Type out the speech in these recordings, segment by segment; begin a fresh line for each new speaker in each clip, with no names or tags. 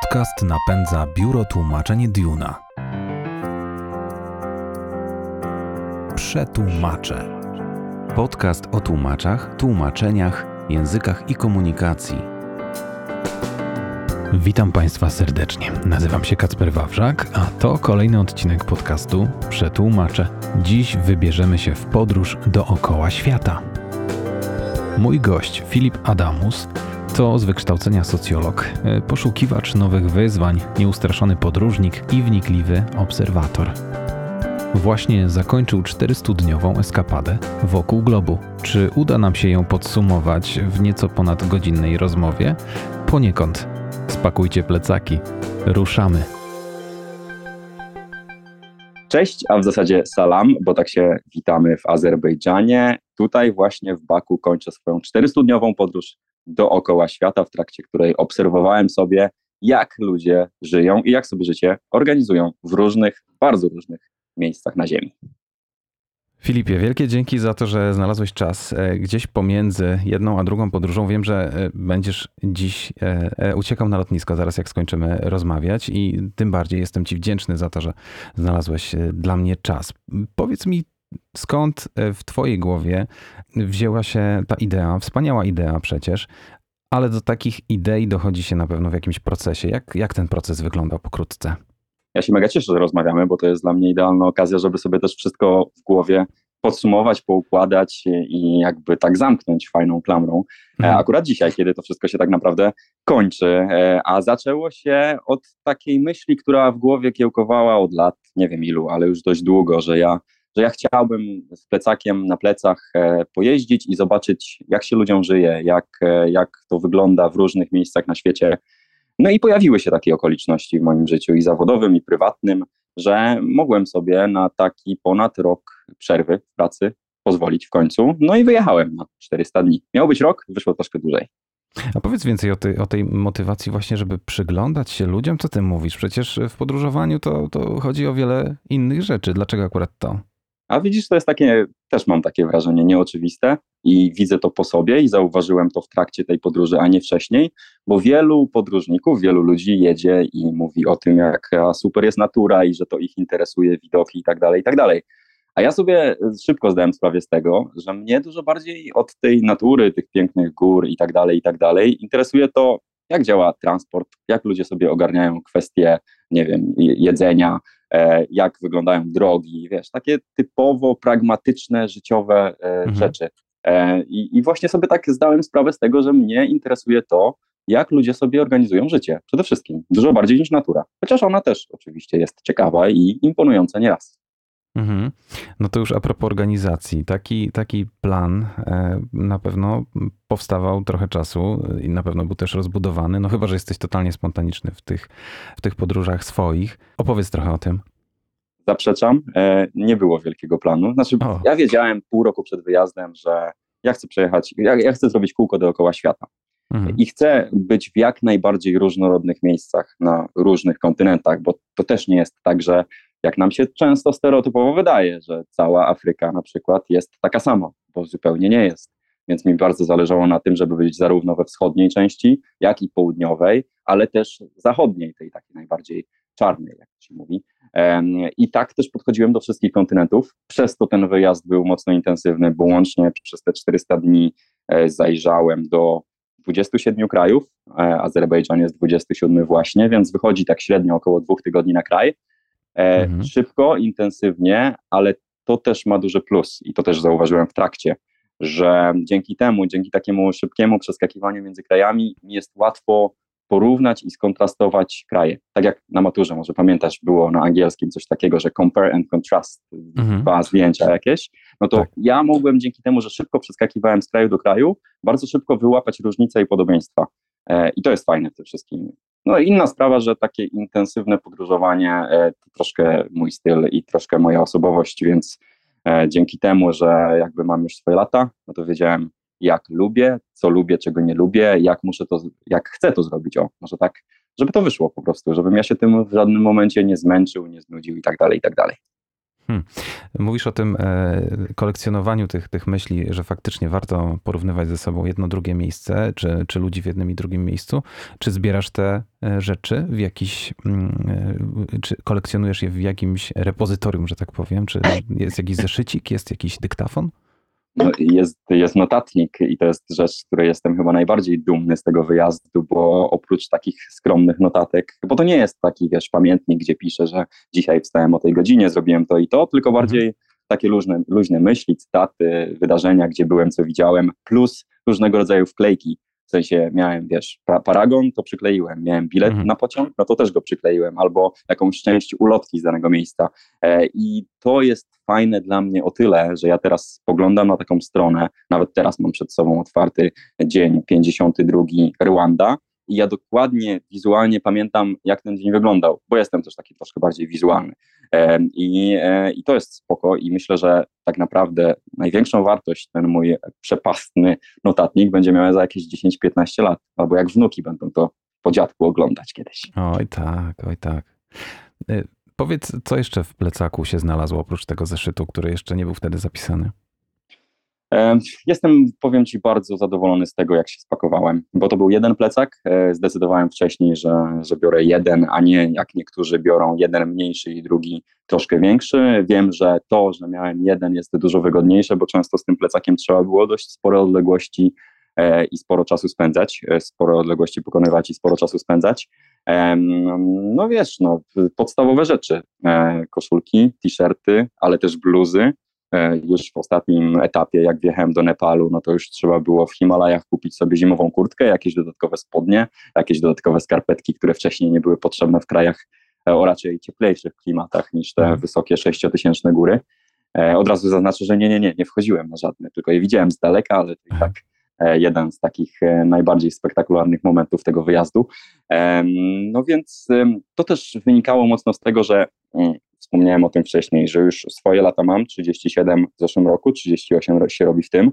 Podcast napędza biuro tłumaczeń Duna. Przetłumaczę. Podcast o tłumaczach, tłumaczeniach, językach i komunikacji. Witam Państwa serdecznie. Nazywam się Kacper Wawrzak, a to kolejny odcinek podcastu Przetłumaczę. Dziś wybierzemy się w podróż dookoła świata. Mój gość Filip Adamus to z wykształcenia socjolog, e, poszukiwacz nowych wyzwań, nieustraszony podróżnik i wnikliwy obserwator. Właśnie zakończył 400-dniową eskapadę wokół globu. Czy uda nam się ją podsumować w nieco ponad godzinnej rozmowie? Poniekąd. Spakujcie plecaki. Ruszamy.
Cześć, a w zasadzie salam, bo tak się witamy w Azerbejdżanie. Tutaj właśnie w Baku kończę swoją 400-dniową podróż dookoła świata, w trakcie której obserwowałem sobie, jak ludzie żyją i jak sobie życie organizują w różnych, bardzo różnych miejscach na Ziemi.
Filipie, wielkie dzięki za to, że znalazłeś czas e, gdzieś pomiędzy jedną a drugą podróżą. Wiem, że e, będziesz dziś e, uciekał na lotnisko zaraz jak skończymy rozmawiać i tym bardziej jestem Ci wdzięczny za to, że znalazłeś dla mnie czas. Powiedz mi, skąd w Twojej głowie wzięła się ta idea, wspaniała idea przecież, ale do takich idei dochodzi się na pewno w jakimś procesie. Jak, jak ten proces wyglądał pokrótce?
Ja się mega cieszę, że rozmawiamy, bo to jest dla mnie idealna okazja, żeby sobie też wszystko w głowie podsumować, poukładać i jakby tak zamknąć fajną klamrą. E, mhm. Akurat dzisiaj, kiedy to wszystko się tak naprawdę kończy, e, a zaczęło się od takiej myśli, która w głowie kiełkowała od lat, nie wiem ilu, ale już dość długo, że ja, że ja chciałbym z plecakiem na plecach e, pojeździć i zobaczyć, jak się ludziom żyje, jak, jak to wygląda w różnych miejscach na świecie, no i pojawiły się takie okoliczności w moim życiu i zawodowym, i prywatnym, że mogłem sobie na taki ponad rok przerwy w pracy pozwolić w końcu. No i wyjechałem na 400 dni. Miał być rok, wyszło troszkę dłużej.
A powiedz więcej o tej, o tej motywacji właśnie, żeby przyglądać się ludziom. Co ty mówisz? Przecież w podróżowaniu to, to chodzi o wiele innych rzeczy. Dlaczego akurat to?
A widzisz, to jest takie, też mam takie wrażenie nieoczywiste i widzę to po sobie i zauważyłem to w trakcie tej podróży, a nie wcześniej, bo wielu podróżników, wielu ludzi jedzie i mówi o tym, jak super jest natura i że to ich interesuje, widoki i tak dalej, i tak dalej. A ja sobie szybko zdałem sprawę z tego, że mnie dużo bardziej od tej natury, tych pięknych gór i tak dalej, i tak dalej, interesuje to, jak działa transport, jak ludzie sobie ogarniają kwestie, nie wiem, jedzenia, jak wyglądają drogi, wiesz, takie typowo pragmatyczne, życiowe e, mhm. rzeczy. E, I, I właśnie sobie tak zdałem sprawę z tego, że mnie interesuje to, jak ludzie sobie organizują życie. Przede wszystkim, dużo bardziej niż natura. Chociaż ona też oczywiście jest ciekawa i imponująca nieraz.
Mhm. No to już a propos organizacji. Taki, taki plan e, na pewno powstawał trochę czasu i na pewno był też rozbudowany. No chyba, że jesteś totalnie spontaniczny w tych, w tych podróżach swoich. Opowiedz trochę o tym.
Zaprzeczam, e, nie było wielkiego planu. Znaczy, o. ja wiedziałem pół roku przed wyjazdem, że ja chcę przejechać, ja, ja chcę zrobić kółko dookoła świata. Mhm. I chcę być w jak najbardziej różnorodnych miejscach na różnych kontynentach, bo to też nie jest tak, że jak nam się często stereotypowo wydaje, że cała Afryka na przykład jest taka sama, bo zupełnie nie jest. Więc mi bardzo zależało na tym, żeby być zarówno we wschodniej części, jak i południowej, ale też zachodniej, tej takiej najbardziej czarnej, jak się mówi. I tak też podchodziłem do wszystkich kontynentów. Przez to ten wyjazd był mocno intensywny, bo łącznie przez te 400 dni e, zajrzałem do 27 krajów. E, Azerbejdżan jest 27 właśnie, więc wychodzi tak średnio około dwóch tygodni na kraj. E, mhm. Szybko, intensywnie, ale to też ma duży plus i to też zauważyłem w trakcie, że dzięki temu, dzięki takiemu szybkiemu przeskakiwaniu między krajami jest łatwo porównać i skontrastować kraje. Tak jak na maturze, może pamiętasz, było na angielskim coś takiego, że compare and contrast, mhm. dwa zdjęcia jakieś. No to tak. ja mogłem dzięki temu, że szybko przeskakiwałem z kraju do kraju, bardzo szybko wyłapać różnice i podobieństwa. E, I to jest fajne w tym wszystkim. No inna sprawa, że takie intensywne podróżowanie e, to troszkę mój styl i troszkę moja osobowość, więc e, dzięki temu, że jakby mam już swoje lata, no to wiedziałem, jak lubię, co lubię, czego nie lubię, jak muszę to, jak chcę to zrobić, o, może tak, żeby to wyszło po prostu, żebym ja się tym w żadnym momencie nie zmęczył, nie znudził i tak dalej, i tak dalej.
Hmm. Mówisz o tym e, kolekcjonowaniu tych, tych myśli, że faktycznie warto porównywać ze sobą jedno, drugie miejsce, czy, czy ludzi w jednym i drugim miejscu. Czy zbierasz te e, rzeczy w jakiś, mm, e, czy kolekcjonujesz je w jakimś repozytorium, że tak powiem? Czy jest jakiś zeszycik, jest jakiś dyktafon?
No, jest, jest notatnik i to jest rzecz, z której jestem chyba najbardziej dumny z tego wyjazdu, bo oprócz takich skromnych notatek, bo to nie jest taki, wiesz, pamiętnik, gdzie piszę, że dzisiaj wstałem o tej godzinie, zrobiłem to i to, tylko mhm. bardziej takie luźne, luźne myśli, cytaty, wydarzenia, gdzie byłem, co widziałem, plus różnego rodzaju wklejki, sensie miałem, wiesz, paragon, to przykleiłem, miałem bilet mhm. na pociąg, no to też go przykleiłem, albo jakąś część ulotki z danego miejsca. E, I to jest fajne dla mnie o tyle, że ja teraz spoglądam na taką stronę, nawet teraz mam przed sobą otwarty dzień 52 Rwanda, i ja dokładnie wizualnie pamiętam, jak ten dzień wyglądał, bo jestem też taki troszkę bardziej wizualny. I, e, I to jest spoko i myślę, że tak naprawdę największą wartość ten mój przepastny notatnik będzie miał za jakieś 10-15 lat, albo jak wnuki będą to po dziadku oglądać kiedyś.
Oj tak, oj tak. E, powiedz, co jeszcze w plecaku się znalazło oprócz tego zeszytu, który jeszcze nie był wtedy zapisany?
Jestem, powiem Ci, bardzo zadowolony z tego, jak się spakowałem, bo to był jeden plecak. E, zdecydowałem wcześniej, że, że biorę jeden, a nie jak niektórzy biorą jeden mniejszy i drugi troszkę większy. Wiem, że to, że miałem jeden jest dużo wygodniejsze, bo często z tym plecakiem trzeba było dość spore odległości e, i sporo czasu spędzać, e, sporo odległości pokonywać i sporo czasu spędzać. No wiesz, no, podstawowe rzeczy, koszulki, t-shirty, ale też bluzy, E, już w ostatnim etapie, jak wjechałem do Nepalu, no to już trzeba było w Himalajach kupić sobie zimową kurtkę, jakieś dodatkowe spodnie, jakieś dodatkowe skarpetki, które wcześniej nie były potrzebne w krajach e, o raczej cieplejszych klimatach niż te mhm. wysokie sześciotysięczne góry. E, od razu zaznaczę, że nie, nie, nie, nie wchodziłem na żadne, tylko je widziałem z daleka, ale to i tak jeden z takich najbardziej spektakularnych momentów tego wyjazdu. No więc to też wynikało mocno z tego, że mm, Wspomniałem o tym wcześniej, że już swoje lata mam, 37 w zeszłym roku, 38 się robi w tym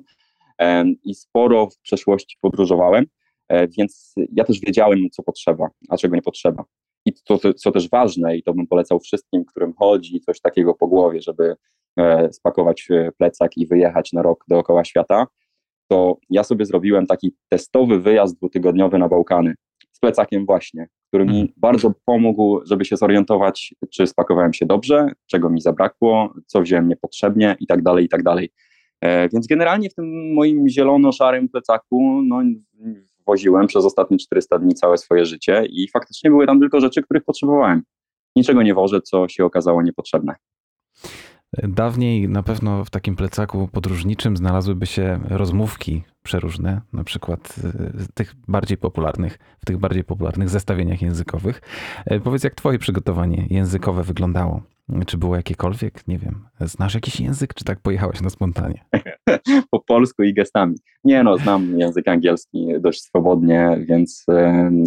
i sporo w przeszłości podróżowałem, e, więc ja też wiedziałem, co potrzeba, a czego nie potrzeba. I to, co też ważne, i to bym polecał wszystkim, którym chodzi coś takiego po głowie, żeby e, spakować e, plecak i wyjechać na rok dookoła świata, to ja sobie zrobiłem taki testowy wyjazd dwutygodniowy na Bałkany z plecakiem właśnie, który mi mhm. bardzo pomógł, żeby się zorientować, czy spakowałem się dobrze, czego mi zabrakło, co wziąłem niepotrzebnie i tak dalej, i tak dalej. E, więc generalnie w tym moim zielono-szarym plecaku no, woziłem przez ostatnie 400 dni całe swoje życie i faktycznie były tam tylko rzeczy, których potrzebowałem. Niczego nie wożę, co się okazało niepotrzebne.
Dawniej na pewno w takim plecaku podróżniczym znalazłyby się rozmówki przeróżne, na przykład y, tych bardziej popularnych, w tych bardziej popularnych zestawieniach językowych. E, powiedz, jak twoje przygotowanie językowe wyglądało? Czy było jakiekolwiek, nie wiem, znasz jakiś język, czy tak pojechałeś na spontanie?
po polsku i gestami. Nie no, znam język angielski dość swobodnie, więc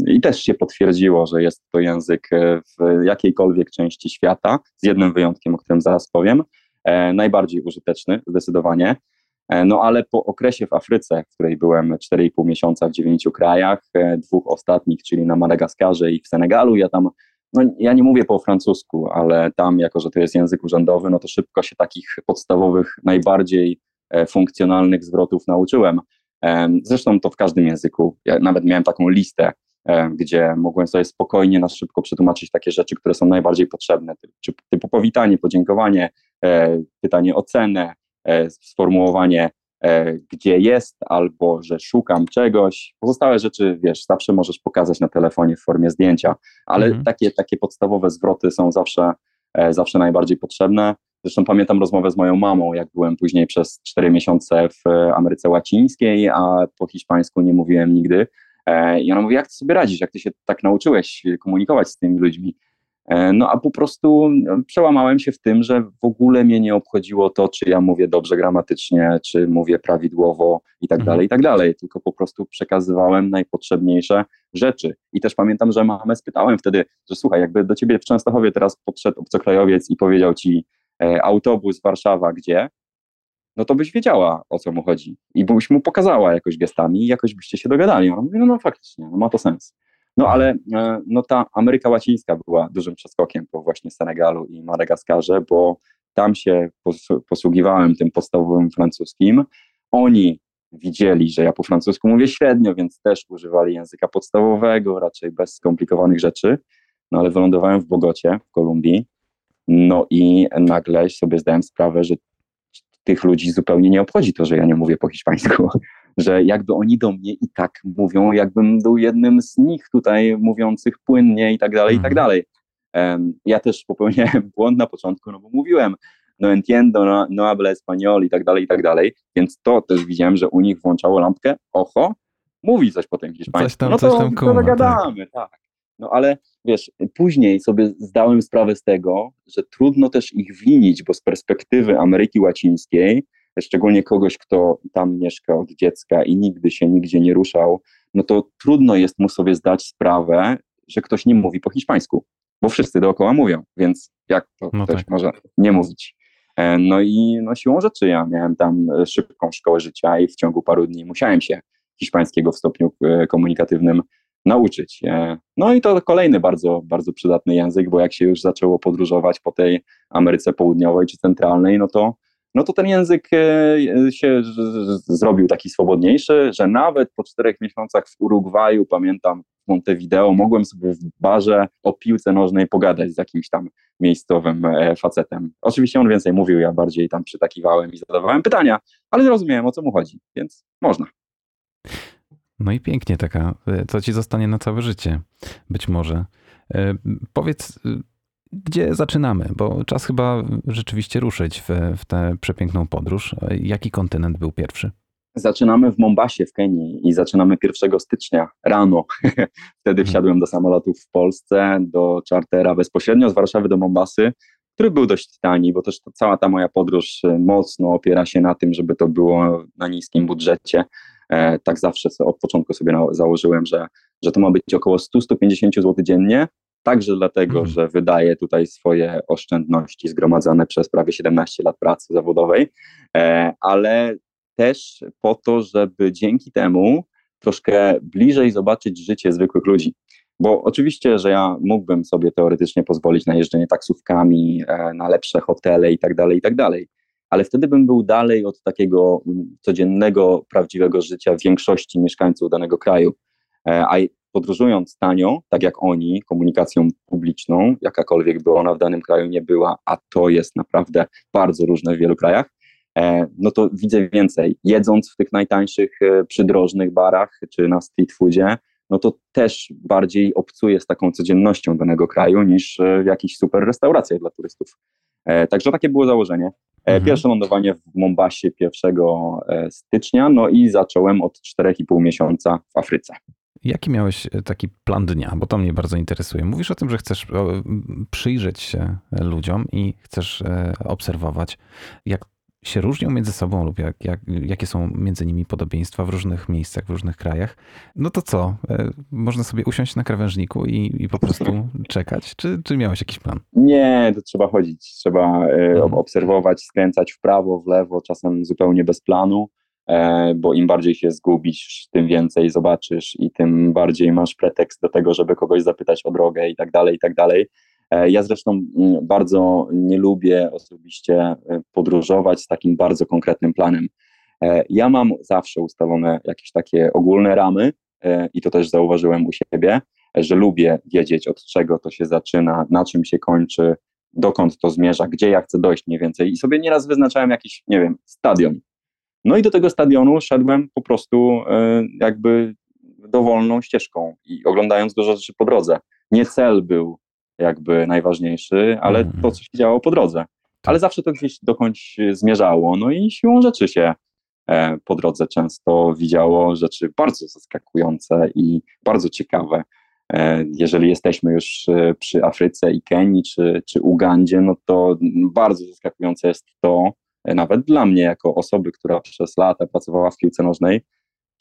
i też się potwierdziło, że jest to język e, w jakiejkolwiek części świata, z jednym wyjątkiem, o którym zaraz powiem, e, najbardziej użyteczny zdecydowanie. E, no ale po okresie w Afryce, w której byłem 4,5 miesiąca w dziewięciu krajach, dwóch ostatnich, czyli na Madagaskarze i w Senegalu, ja tam no ja nie mówię po francusku, ale tam, jako że to jest język urzędowy, no to szybko się takich podstawowych, najbardziej e, funkcjonalnych zwrotów nauczyłem. Zresztą to w każdym języku. Ja nawet miałem taką listę, gdzie mogłem sobie spokojnie na szybko przetłumaczyć takie rzeczy, które są najbardziej potrzebne, typu powitanie, podziękowanie, e, pytanie o cenę, e, sformułowanie E, gdzie jest, albo że szukam czegoś. Pozostałe rzeczy, wiesz, zawsze możesz pokazać na telefonie w formie zdjęcia, ale mhm. takie, takie podstawowe zwroty są zawsze, e, zawsze najbardziej potrzebne. Zresztą pamiętam rozmowę z moją mamą, jak byłem później przez cztery miesiące w Ameryce Łacińskiej, a po hiszpańsku nie mówiłem nigdy. E, I ona mówi, jak ty sobie radzisz, jak ty się tak nauczyłeś komunikować z tymi ludźmi? E, no a po prostu no, przełamałem się w tym, że w ogóle mnie nie obchodziło to, czy ja mówię dobrze gramatycznie, czy mówię prawidłowo i tak mhm. dalej, i tak dalej, tylko po prostu przekazywałem najpotrzebniejsze rzeczy. I też pamiętam, że mamę spytałem wtedy, że słuchaj, jakby do ciebie w Częstochowie teraz podszedł obcokrajowiec i powiedział ci e, autobus Warszawa gdzie, no to byś wiedziała, o co mu chodzi. I byś mu pokazała jakoś gestami i jakoś byście się dogadali. On mówi, no, no faktycznie, no ma to sens. No ale e, no, ta Ameryka Łacińska była dużym przeskokiem po właśnie Senegalu i Madagaskarze, bo tam się posługiwałem tym podstawowym francuskim. Oni widzieli, że ja po francusku mówię średnio, więc też używali języka podstawowego, raczej bez skomplikowanych rzeczy. No ale wylądowałem w Bogocie, w Kolumbii, no i nagle sobie zdałem sprawę, że tych ludzi zupełnie nie obchodzi to, że ja nie mówię po hiszpańsku, że jakby oni do mnie i tak mówią, jakbym był jednym z nich tutaj mówiących płynnie i tak dalej, i tak mhm. dalej. Ja też popełniałem błąd na początku, no bo mówiłem, no entiendo, no, no habla español i tak dalej, i tak dalej, więc to też widziałem, że u nich włączało lampkę, oho, mówi coś po tym hiszpańsku. Coś
tam,
no
to, coś tam kuma,
to zagadamy, tak. tak. No ale wiesz, później sobie zdałem sprawę z tego, że trudno też ich winić, bo z perspektywy Ameryki Łacińskiej, szczególnie kogoś, kto tam mieszka od dziecka i nigdy się nigdzie nie ruszał, no to trudno jest mu sobie zdać sprawę, że ktoś nie mówi po hiszpańsku, bo wszyscy dookoła mówią, więc jak to no ktoś tak. może nie mówić? E, no i no siłą rzeczy ja miałem tam szybką szkołę życia i w ciągu paru dni musiałem się hiszpańskiego w stopniu e, komunikatywnym nauczyć. No i to kolejny bardzo, bardzo przydatny język, bo jak się już zaczęło podróżować po tej Ameryce Południowej czy Centralnej, no to, no to ten język e, się zrobił taki swobodniejszy, że nawet po czterech miesiącach w Urugwaju, pamiętam w Montevideo, mogłem sobie w barze o piłce nożnej pogadać z jakimś tam miejscowym e, facetem. Oczywiście on więcej mówił, ja bardziej tam przytakiwałem i zadawałem pytania, ale zrozumiałem o co mu chodzi, więc można.
No i pięknie taka, co ci zostanie na całe życie, być może. E, powiedz, gdzie zaczynamy? Bo czas chyba rzeczywiście ruszyć w, w tę przepiękną podróż. Jaki kontynent był pierwszy?
Zaczynamy w Mombasie w Kenii i zaczynamy 1 stycznia rano. Wtedy mhm. wsiadłem do samolotu w Polsce, do chartera bezpośrednio z Warszawy do Mombasy, który był dość tani, bo też cała ta moja podróż mocno opiera się na tym, żeby to było na niskim budżecie. E, tak zawsze od początku sobie założyłem, że, że to ma być około 100-150 zł dziennie, także dlatego, mhm. że wydaję tutaj swoje oszczędności zgromadzone przez prawie 17 lat pracy zawodowej, e, ale też po to, żeby dzięki temu troszkę bliżej zobaczyć życie zwykłych ludzi. Bo oczywiście, że ja mógłbym sobie teoretycznie pozwolić na jeżdżenie taksówkami, e, na lepsze hotele i tak dalej, i tak dalej ale wtedy bym był dalej od takiego mm, codziennego, prawdziwego życia większości mieszkańców danego kraju. E, a podróżując tanio, tak jak oni, komunikacją publiczną, jakakolwiek by ona w danym kraju nie była, a to jest naprawdę bardzo różne w wielu krajach, e, no to widzę więcej. Jedząc w tych najtańszych e, przydrożnych barach czy na street foodzie, no to też bardziej obcuję z taką codziennością danego kraju niż w jakichś super restauracjach dla turystów. Także takie było założenie. E, mhm. Pierwsze lądowanie w Mombasie 1 e, stycznia, no i zacząłem od 4,5 miesiąca w Afryce.
Jaki miałeś e, taki plan dnia? Bo to mnie bardzo interesuje. Mówisz o tym, że chcesz przyjrzeć się ludziom i chcesz obserwować, jak się różnią między sobą lub jak, jak, jakie są między nimi podobieństwa w różnych miejscach, w różnych krajach, no to co? E, można sobie usiąść na krawężniku i, i po prostu czekać? Czy, czy miałeś jakiś plan?
Nie, to trzeba chodzić, trzeba e, mhm. obserwować, skręcać w prawo, w lewo, czasem zupełnie bez planu, e, bo im bardziej się zgubisz, tym więcej zobaczysz i tym bardziej masz pretekst do tego, żeby kogoś zapytać o drogę i tak dalej, i tak dalej. E, ja zresztą mm, bardzo nie lubię osobiście e, podróżować z takim bardzo konkretnym planem. E, ja mam zawsze ustalone jakieś takie ogólne ramy i to też zauważyłem u siebie, że lubię wiedzieć od czego to się zaczyna, na czym się kończy, dokąd to zmierza, gdzie ja chcę dojść mniej więcej i sobie nieraz wyznaczałem jakiś, nie wiem, stadion. No i do tego stadionu szedłem po prostu jakby dowolną ścieżką i oglądając dużo rzeczy po drodze. Nie cel był jakby najważniejszy, ale mm. to, co się działo po drodze. Tak. Ale zawsze to gdzieś dokądś zmierzało. No i siłą rzeczy się e, po drodze często widziało rzeczy bardzo zaskakujące i bardzo ciekawe. E, jeżeli jesteśmy już e, przy Afryce i Kenii czy, czy Ugandzie, no to bardzo zaskakujące jest to, nawet dla mnie, jako osoby, która przez lata pracowała w piłce nożnej,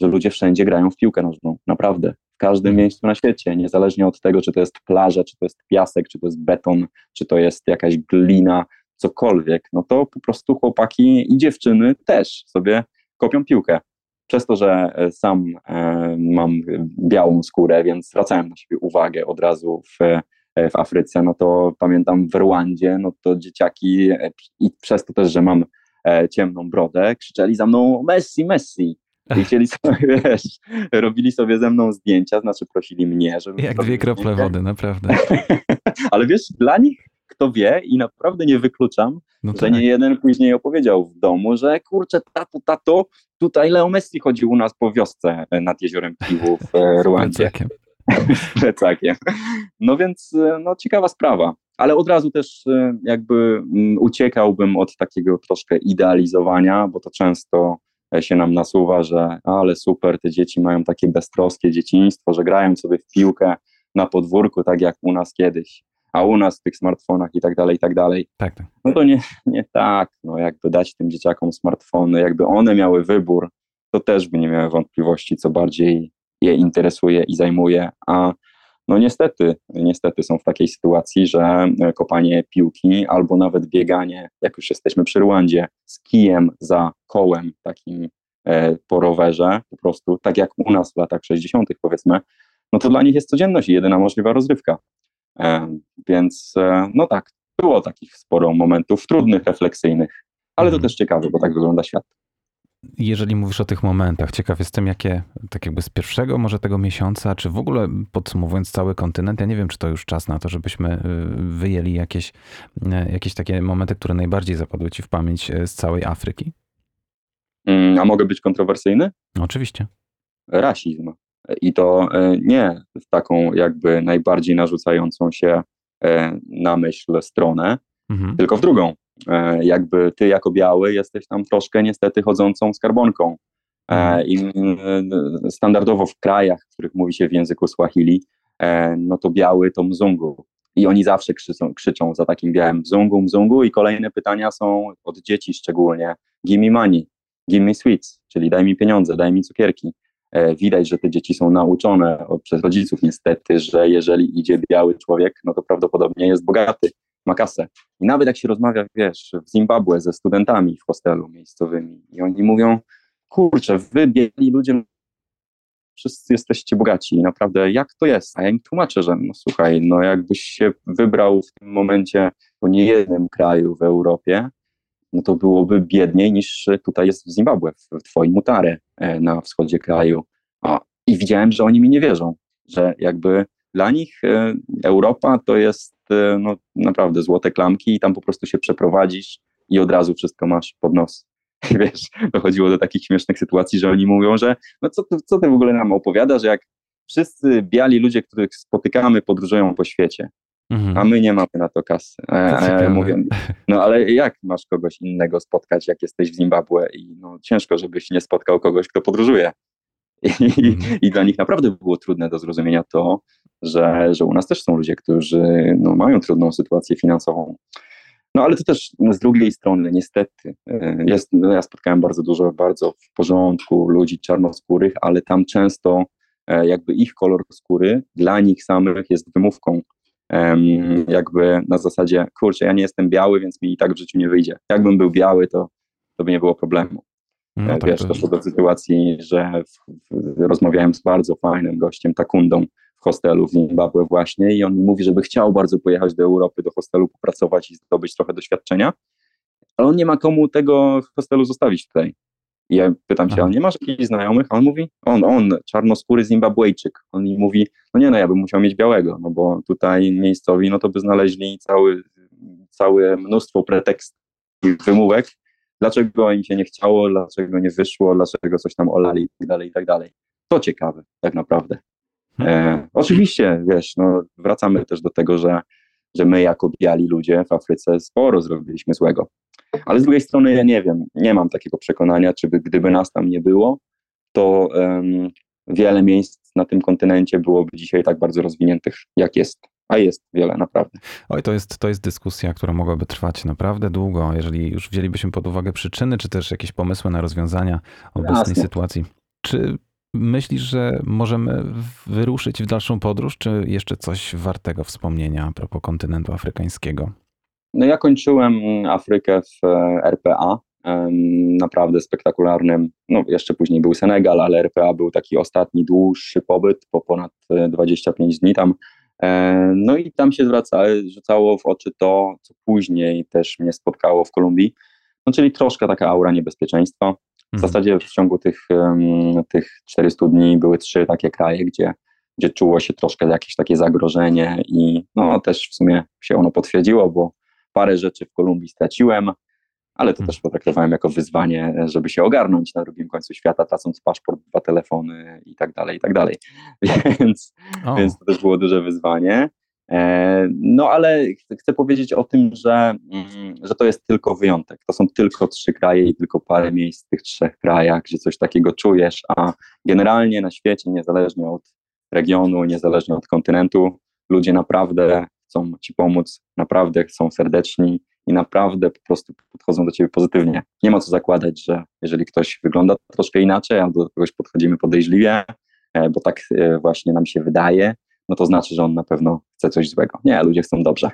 że ludzie wszędzie grają w piłkę nożną. Naprawdę każdym miejscu na świecie, niezależnie od tego, czy to jest plaża, czy to jest piasek, czy to jest beton, czy to jest jakaś glina, cokolwiek, no to po prostu chłopaki i dziewczyny też sobie kopią piłkę. Przez to, że e, sam e, mam białą skórę, więc zwracałem na siebie uwagę od razu w w Afryce, no to pamiętam w Rwandzie, no to dzieciaki i przez to też, że mam ciemną brodę, krzyczeli za mną Messi, Messi. I chcieli sobie, wiesz, robili sobie ze mną zdjęcia, znaczy prosili mnie, żeby...
Jak dwie krople zdjęcia. wody, naprawdę.
Ale wiesz, dla nich kto wie i naprawdę nie wykluczam, no że tak. nie jeden później opowiedział w domu, że kurczę, tato, tato, tutaj Leo Messi chodził u nas po wiosce nad jeziorem Piwu w e, Ruandzie. Z plecakiem. No więc, e, no ciekawa sprawa. Ale od razu też e, jakby mm, uciekałbym od takiego troszkę idealizowania, bo to często się nam nasuwa, że ale super, te dzieci mają takie beztroskie dzieciństwo, że grają sobie w piłkę na podwórku, tak jak u nas kiedyś a u nas w tych smartfonach i tak dalej, i tak dalej.
Tak, tak.
No to nie, nie tak, no jakby dać tym dzieciakom smartfony, jakby one miały wybór, to też by nie miały wątpliwości, co bardziej je interesuje i zajmuje, a no niestety, niestety są w takiej sytuacji, że kopanie piłki albo nawet bieganie, jak już jesteśmy przy Rwandzie, z kijem za kołem takim e, po rowerze, po prostu tak jak u nas w latach 60. powiedzmy, no to dla nich jest codzienność i jedyna możliwa rozrywka. E, więc e, no tak, było takich sporo momentów trudnych, refleksyjnych, ale to mhm. też ciekawe, bo tak wygląda świat.
Jeżeli mówisz o tych momentach, ciekaw jestem, jakie, tak jakby z pierwszego może tego miesiąca, czy w ogóle podsumowując cały kontynent, ja nie wiem, czy to już czas na to, żebyśmy y, wyjęli jakieś, y, jakieś takie momenty, które najbardziej zapadły ci w pamięć y, z całej Afryki?
Mm, a mogę być kontrowersyjny?
Oczywiście.
Rasizm. I to nie w taką jakby najbardziej narzucającą się na myśl stronę, mhm. tylko w drugą. E, jakby ty jako biały jesteś tam troszkę niestety chodzącą skarbonką. Mhm. I standardowo w krajach, w których mówi się w języku Swahili, no to biały to mzungu. I oni zawsze krzyczą, krzyczą za takim białym mzungu, mzungu i kolejne pytania są od dzieci szczególnie give me money, give me sweets, czyli daj mi pieniądze, daj mi cukierki. E, widać, że te dzieci są nauczone przez rodziców niestety, że jeżeli idzie biały człowiek, no to prawdopodobnie jest bogaty, ma kasę. I nawet jak się rozmawia, wiesz, w Zimbabwe ze studentami w hostelu miejscowymi i oni mówią, kurczę, wy biali ludzie, wszyscy jesteście bogaci naprawdę jak to jest? A ja im tłumaczę, że no słuchaj, no jakbyś się wybrał w tym momencie po niejednym kraju w Europie, no to byłoby biedniej niż tutaj jest w Zimbabwe, w twoim Mutare e, na wschodzie kraju. A, I widziałem, że oni mi nie wierzą, że jakby dla nich e, Europa to jest e, no, naprawdę złote klamki i tam po prostu się przeprowadzisz i od razu wszystko masz pod nos. I wiesz, dochodziło do takich śmiesznych sytuacji, że oni mówią, że no co, co ty w ogóle nam opowiadasz, jak wszyscy biali ludzie, których spotykamy, podróżują po świecie. Mhm. a my nie mamy na to kasy. Ja mówię, no ale jak masz kogoś innego spotkać, jak jesteś w Zimbabwe i no, ciężko, żebyś nie spotkał kogoś, kto podróżuje. I, mhm. I, dla nich naprawdę było trudne do zrozumienia to, że, że u nas też są ludzie, którzy no, mają trudną sytuację finansową. No ale to też z drugiej strony, niestety, e, jest, no, ja spotkałem bardzo dużo, bardzo w porządku ludzi czarnoskórych, ale tam często e, jakby ich kolor skóry dla nich samych jest wymówką jakby na zasadzie, kurczę, ja nie jestem biały, więc mi i tak w życiu nie wyjdzie. Jakbym był biały, to, to by nie było problemu. No e, tak, Wiesz, doszło do sytuacji, że w, w, rozmawiałem z bardzo fajnym gościem, Takundą, w hostelu w Zimbabwe właśnie i on mówi, żeby chciał bardzo pojechać do Europy, do hostelu, popracować i zdobyć trochę doświadczenia, ale on nie ma komu tego hostelu zostawić tutaj. I ja pytam się, ale nie masz jakichś znajomych? A on mówi, on, on, czarnoskóry Zimbabwejczyk. On mi mówi, no nie, no ja bym musiał mieć białego, no bo tutaj miejscowi, no to by znaleźli cały, całe mnóstwo pretekstów i wymówek, dlaczego im się nie chciało, dlaczego nie wyszło, dlaczego coś tam olali i tak dalej, i tak dalej. To ciekawe, tak naprawdę. E, oczywiście, wiesz, no, wracamy też do tego, że, że my jako biali ludzie w Afryce sporo zrobiliśmy złego. Ale z drugiej strony ja nie wiem, nie mam takiego przekonania, czy by, gdyby nas tam nie było, to um, wiele miejsc na tym kontynencie byłoby dzisiaj tak bardzo rozwiniętych, jak jest. A jest wiele, naprawdę.
Oj, to jest, to jest dyskusja, która mogłaby trwać naprawdę długo, jeżeli już wzięlibyśmy pod uwagę przyczyny, czy też jakieś pomysły na rozwiązania obecnej Jasne. sytuacji. Czy myślisz, że możemy wyruszyć w dalszą podróż, czy jeszcze coś wartego wspomnienia a propos kontynentu afrykańskiego?
No ja kończyłem Afrykę w e, RPA, naprawdę spektakularnym, no jeszcze później był Senegal, ale RPA był taki ostatni dłuższy pobyt, po ponad 25 e, dni tam No i tam się zwraca, rzucało w oczy to, co później też mnie spotkało w Kolumbii, no czyli troszkę taka aura niebezpieczeństwa. W mhm. zasadzie w ciągu tych, tych 400 dni były trzy takie kraje, gdzie, gdzie czuło się troszkę jakieś takie zagrożenie i no też w sumie się ono potwierdziło, bo parę rzeczy w Kolumbii straciłem, ale to hmm. też potraktowałem jako wyzwanie, żeby się ogarnąć na drugim końcu świata, tracąc paszport, dwa telefony i tak dalej, i tak dalej. Więc, więc to też było duże wyzwanie. E, no ale chcę powiedzieć o tym, że, mm, że to jest tylko wyjątek. To są tylko trzy kraje i tylko parę miejsc w tych trzech krajach, gdzie coś takiego czujesz, a generalnie na świecie, niezależnie od regionu, niezależnie od kontynentu, ludzie naprawdę chcą ci pomóc, naprawdę są serdeczni i naprawdę po prostu podchodzą do ciebie pozytywnie. Nie ma co zakładać, że jeżeli ktoś wygląda troszkę inaczej, albo do kogoś podchodzimy podejrzliwie, e, bo tak e, właśnie nam się wydaje, no to znaczy, że on na pewno chce coś złego. Nie, ludzie chcą dobrze.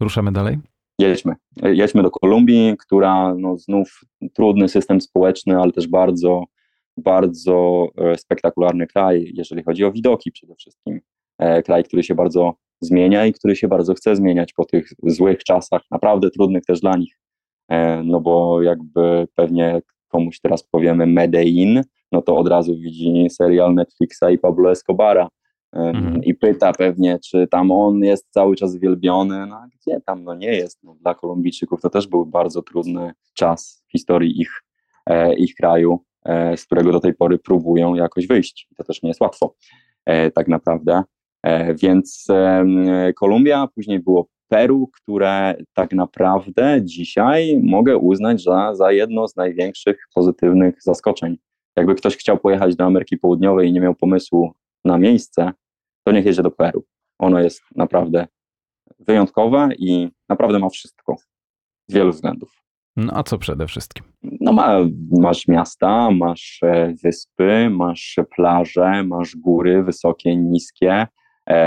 Ruszamy dalej?
Jedźmy. Jedźmy do Kolumbii, która no znów trudny system społeczny, ale też bardzo, bardzo e, spektakularny kraj, jeżeli chodzi o widoki przede wszystkim. Kraj, który się bardzo zmienia i który się bardzo chce zmieniać po tych złych czasach, naprawdę trudnych też dla nich. E, no bo jakby pewnie komuś teraz powiemy Medellin, no to od razu widzi serial Netflixa i Pablo Escobara mhm. i pyta pewnie, czy tam on jest cały czas wielbiony, no a gdzie tam, no nie jest. No, dla Kolumbijczyków to też był bardzo trudny czas w historii ich, e, ich kraju, e, z którego do tej pory próbują jakoś wyjść. To też nie jest łatwo tak naprawdę. E, więc Kolumbia, później było Peru, które tak naprawdę dzisiaj mogę uznać za, za jedno z największych pozytywnych zaskoczeń. Jakby ktoś chciał pojechać do Ameryki Południowej i nie miał pomysłu na miejsce, to niech jedzie do Peru. Ono jest naprawdę wyjątkowe i naprawdę ma wszystko z wielu względów.
No a co przede wszystkim?
No ma, masz miasta, masz e, wyspy, masz plaże, masz góry wysokie, niskie,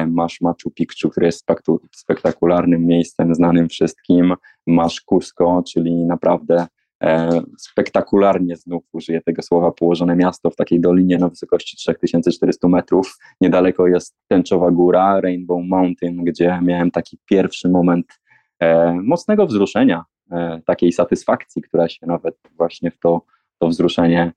masz Machu Picchu, które jest spektakularnym miejscem znanym wszystkim, masz Cusco, czyli naprawdę e, spektakularnie znów użyję tego słowa położone miasto w takiej dolinie na wysokości 3400 metrów. Niedaleko jest Tęczowa Góra, Rainbow Mountain, gdzie miałem taki pierwszy moment e, mocnego wzruszenia, takiej satysfakcji, która się nawet właśnie w to, to wzruszenie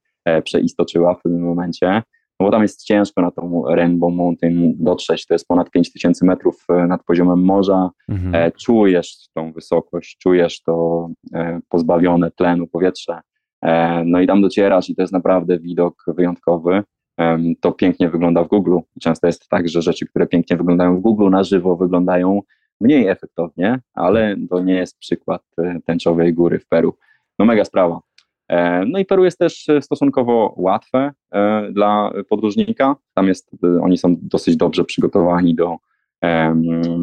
przeistoczyła w pewnym momencie no bo tam jest ciężko na tą Rainbow Mountain dotrzeć, to jest ponad 5000 metrów e, nad poziomem morza, mhm. E, czujesz tą wysokość, czujesz to e, pozbawione tlenu powietrze, no i tam docierasz i to jest naprawdę widok wyjątkowy. To pięknie wygląda w Google. Często jest tak, że rzeczy, które pięknie wyglądają w Google, na żywo wyglądają mniej efektownie, ale to nie jest przykład tęczowej góry w Peru. No mega sprawa. E, no i Peru jest też e, stosunkowo łatwe e, dla podróżnika. Tam jest, oni są dosyć dobrze przygotowani do,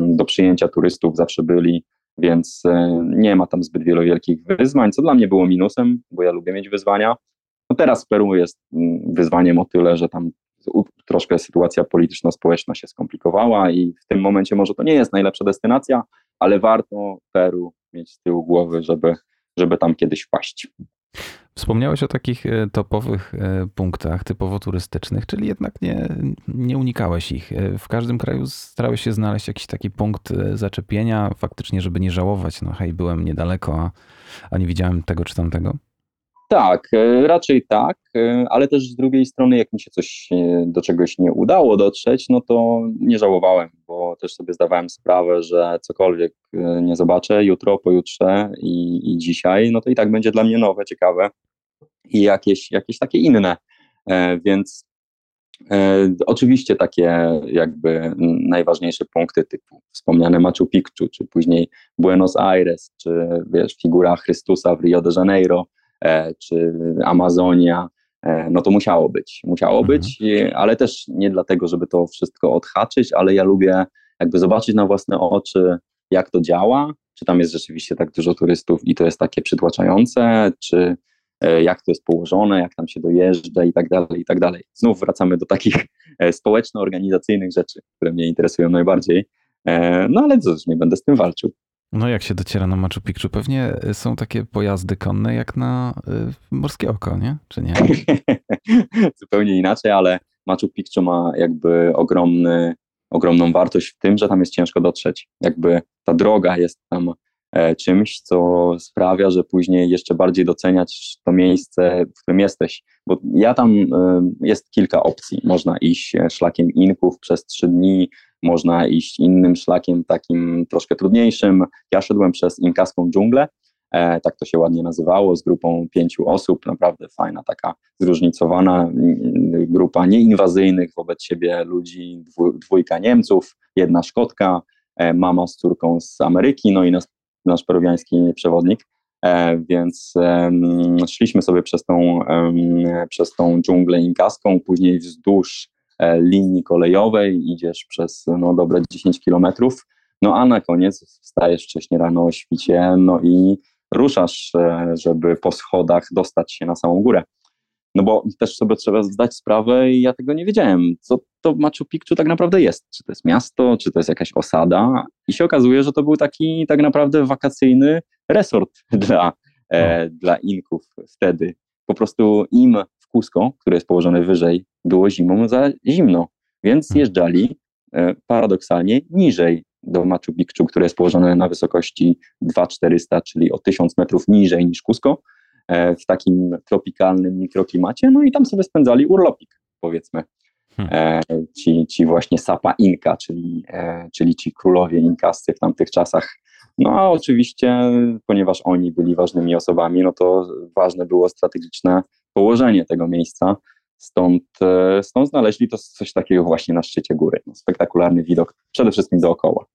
do przyjęcia turystów, zawsze byli, więc nie ma tam zbyt wielu wielkich wyzwań, co dla mnie było minusem, bo ja lubię mieć wyzwania. No teraz Peru jest wyzwaniem o tyle, że tam troszkę sytuacja polityczno-społeczna się skomplikowała i w tym momencie może to nie jest najlepsza destynacja, ale warto Peru mieć z tyłu głowy, żeby, żeby tam kiedyś wpaść.
Wspomniałeś o takich e, topowych e, punktach typowo turystycznych, czyli jednak nie, nie unikałeś ich. E, w każdym kraju starałeś się znaleźć jakiś taki punkt zaczepienia, faktycznie, żeby nie żałować. No hej, byłem niedaleko, a, a nie widziałem tego czy tamtego.
Tak, raczej tak, ale też z drugiej strony, jak mi się coś do czegoś nie udało dotrzeć, no to nie żałowałem, bo też sobie zdawałem sprawę, że cokolwiek nie zobaczę jutro, pojutrze i, i dzisiaj, no to i tak będzie dla mnie nowe, ciekawe i jakieś, jakieś takie inne. E, więc e, oczywiście takie jakby najważniejsze punkty typu wspomniane Machu Picchu, czy później Buenos Aires, czy wiesz, figura Chrystusa w Rio de Janeiro, e, czy Amazonia, no to musiało być. Musiało mhm. być, ale też nie dlatego, żeby to wszystko odhaczyć, ale ja lubię jakby zobaczyć na własne oczy, jak to działa, czy tam jest rzeczywiście tak dużo turystów i to jest takie przytłaczające, czy E, jak to jest położone, jak tam się dojeżdża i tak dalej, i tak dalej. Znów wracamy do takich e, społeczno-organizacyjnych rzeczy, które mnie interesują najbardziej. E, no ale cóż, nie będę z tym walczył.
No jak się dociera na Machu Picchu? Pewnie są takie pojazdy konne jak na morskie oko, nie? Czy nie?
Zupełnie inaczej, ale Machu Picchu ma jakby ogromny ogromną wartość w tym, że tam jest ciężko dotrzeć. Jakby ta droga jest tam e, czymś, co sprawia, że później jeszcze bardziej doceniać to miejsce, w którym jesteś. Bo ja tam e, jest kilka opcji. Można iść e, szlakiem Inków przez trzy dni, można iść innym szlakiem, takim troszkę trudniejszym. Ja szedłem przez inkaską dżunglę, e, tak to się ładnie nazywało, z grupą pięciu osób, naprawdę fajna, taka zróżnicowana grupa nieinwazyjnych wobec siebie ludzi, dwójka Niemców, jedna Szkotka, e, mama z córką z Ameryki, no i nasz, nasz peruwiański przewodnik. E, więc szliśmy sobie przez tą, przez tą dżunglę inkaską, później wzdłuż E, linii kolejowej, idziesz przez no, dobre 10 kilometrów, no a na koniec wstajesz wcześniej rano o świcie, no i ruszasz, e, żeby po schodach dostać się na samą górę. No bo też sobie trzeba zdać sprawę i ja tego nie wiedziałem, co to Machu Picchu tak naprawdę jest. Czy to jest miasto, czy to jest jakaś osada. I się okazuje, że to był taki tak naprawdę wakacyjny resort dla, e, no. dla Inków wtedy. Po prostu im Cusco, które jest położone wyżej, było zimą za zimno, więc hmm. zjeżdżali e, paradoksalnie niżej do Machu Picchu, które jest położone na wysokości 2400, czyli o 1000 metrów niżej niż Cusco, w takim tropikalnym mikroklimacie, no i tam sobie spędzali urlopik, powiedzmy. Hmm. E, ci, ci właśnie Sapa Inka, czyli, czyli ci królowie inkascy w tamtych czasach. No a oczywiście, ponieważ oni byli ważnymi osobami, no to ważne było strategiczne położenie tego miejsca. Stąd, e, stąd znaleźli to coś takiego właśnie na szczycie góry. No, spektakularny widok, przede wszystkim dookoła.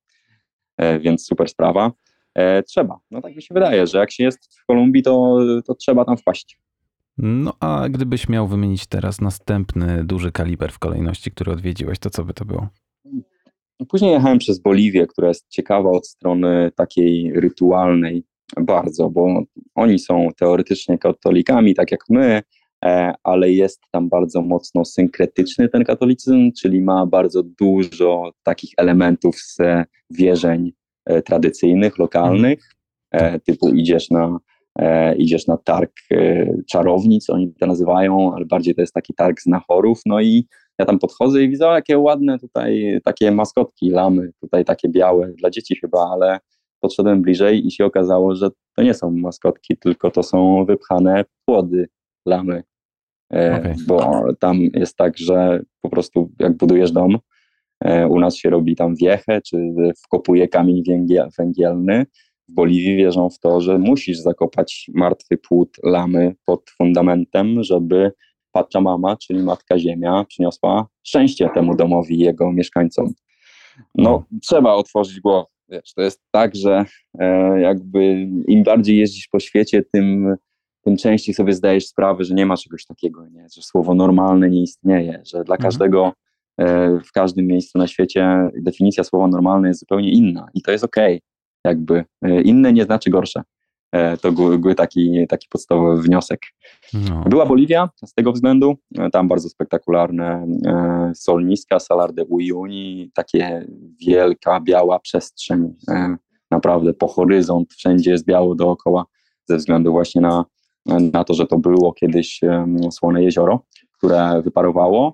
E, więc super sprawa. E, trzeba. No tak mi się wydaje, że jak się jest w Kolumbii, to, to trzeba tam wpaść.
No a gdybyś miał wymienić teraz następny duży kaliber w kolejności, który odwiedziłeś, to co by to było?
Później jechałem przez Boliwię, która jest ciekawa od strony takiej rytualnej bardzo, bo oni są teoretycznie katolikami, tak jak my, e, ale jest tam bardzo mocno synkretyczny ten katolicyzm, czyli ma bardzo dużo takich elementów z wierzeń tradycyjnych, lokalnych, e, typu idziesz na, idziesz na targ czarownic, oni to nazywają, ale bardziej to jest taki targ znachorów, no i ja tam podchodzę i widzę, jakie ładne tutaj takie maskotki, lamy, tutaj takie białe, dla dzieci chyba, ale podszedłem bliżej i się okazało, że to nie są maskotki, tylko to są wypchane płody lamy. E, okay. Bo tam jest tak, że po prostu jak budujesz dom, e, u nas się robi tam wiechę, czy wkopuje kamień węgielny. W Boliwii wierzą w to, że musisz zakopać martwy płód lamy pod fundamentem, żeby Pachamama, czyli Matka Ziemia, przyniosła szczęście temu domowi i jego mieszkańcom. No, trzeba otworzyć głowę wiesz, to jest tak, że e, jakby im bardziej jeździsz po świecie, tym, tym częściej sobie zdajesz sprawę, że nie ma czegoś takiego, nie? że słowo normalne nie istnieje, że dla mhm. każdego e, w każdym miejscu na świecie definicja słowa normalne jest zupełnie inna i to jest okej, okay. jakby e, inne nie znaczy gorsze. E, to był taki, taki podstawowy wniosek. No. Była Boliwia z tego względu, e, tam bardzo spektakularne e, solniska, Salar de Uyuni, takie wielka, biała przestrzeń, naprawdę po horyzont, wszędzie jest biało dookoła, ze względu właśnie na, na to, że to było kiedyś słone jezioro, które wyparowało.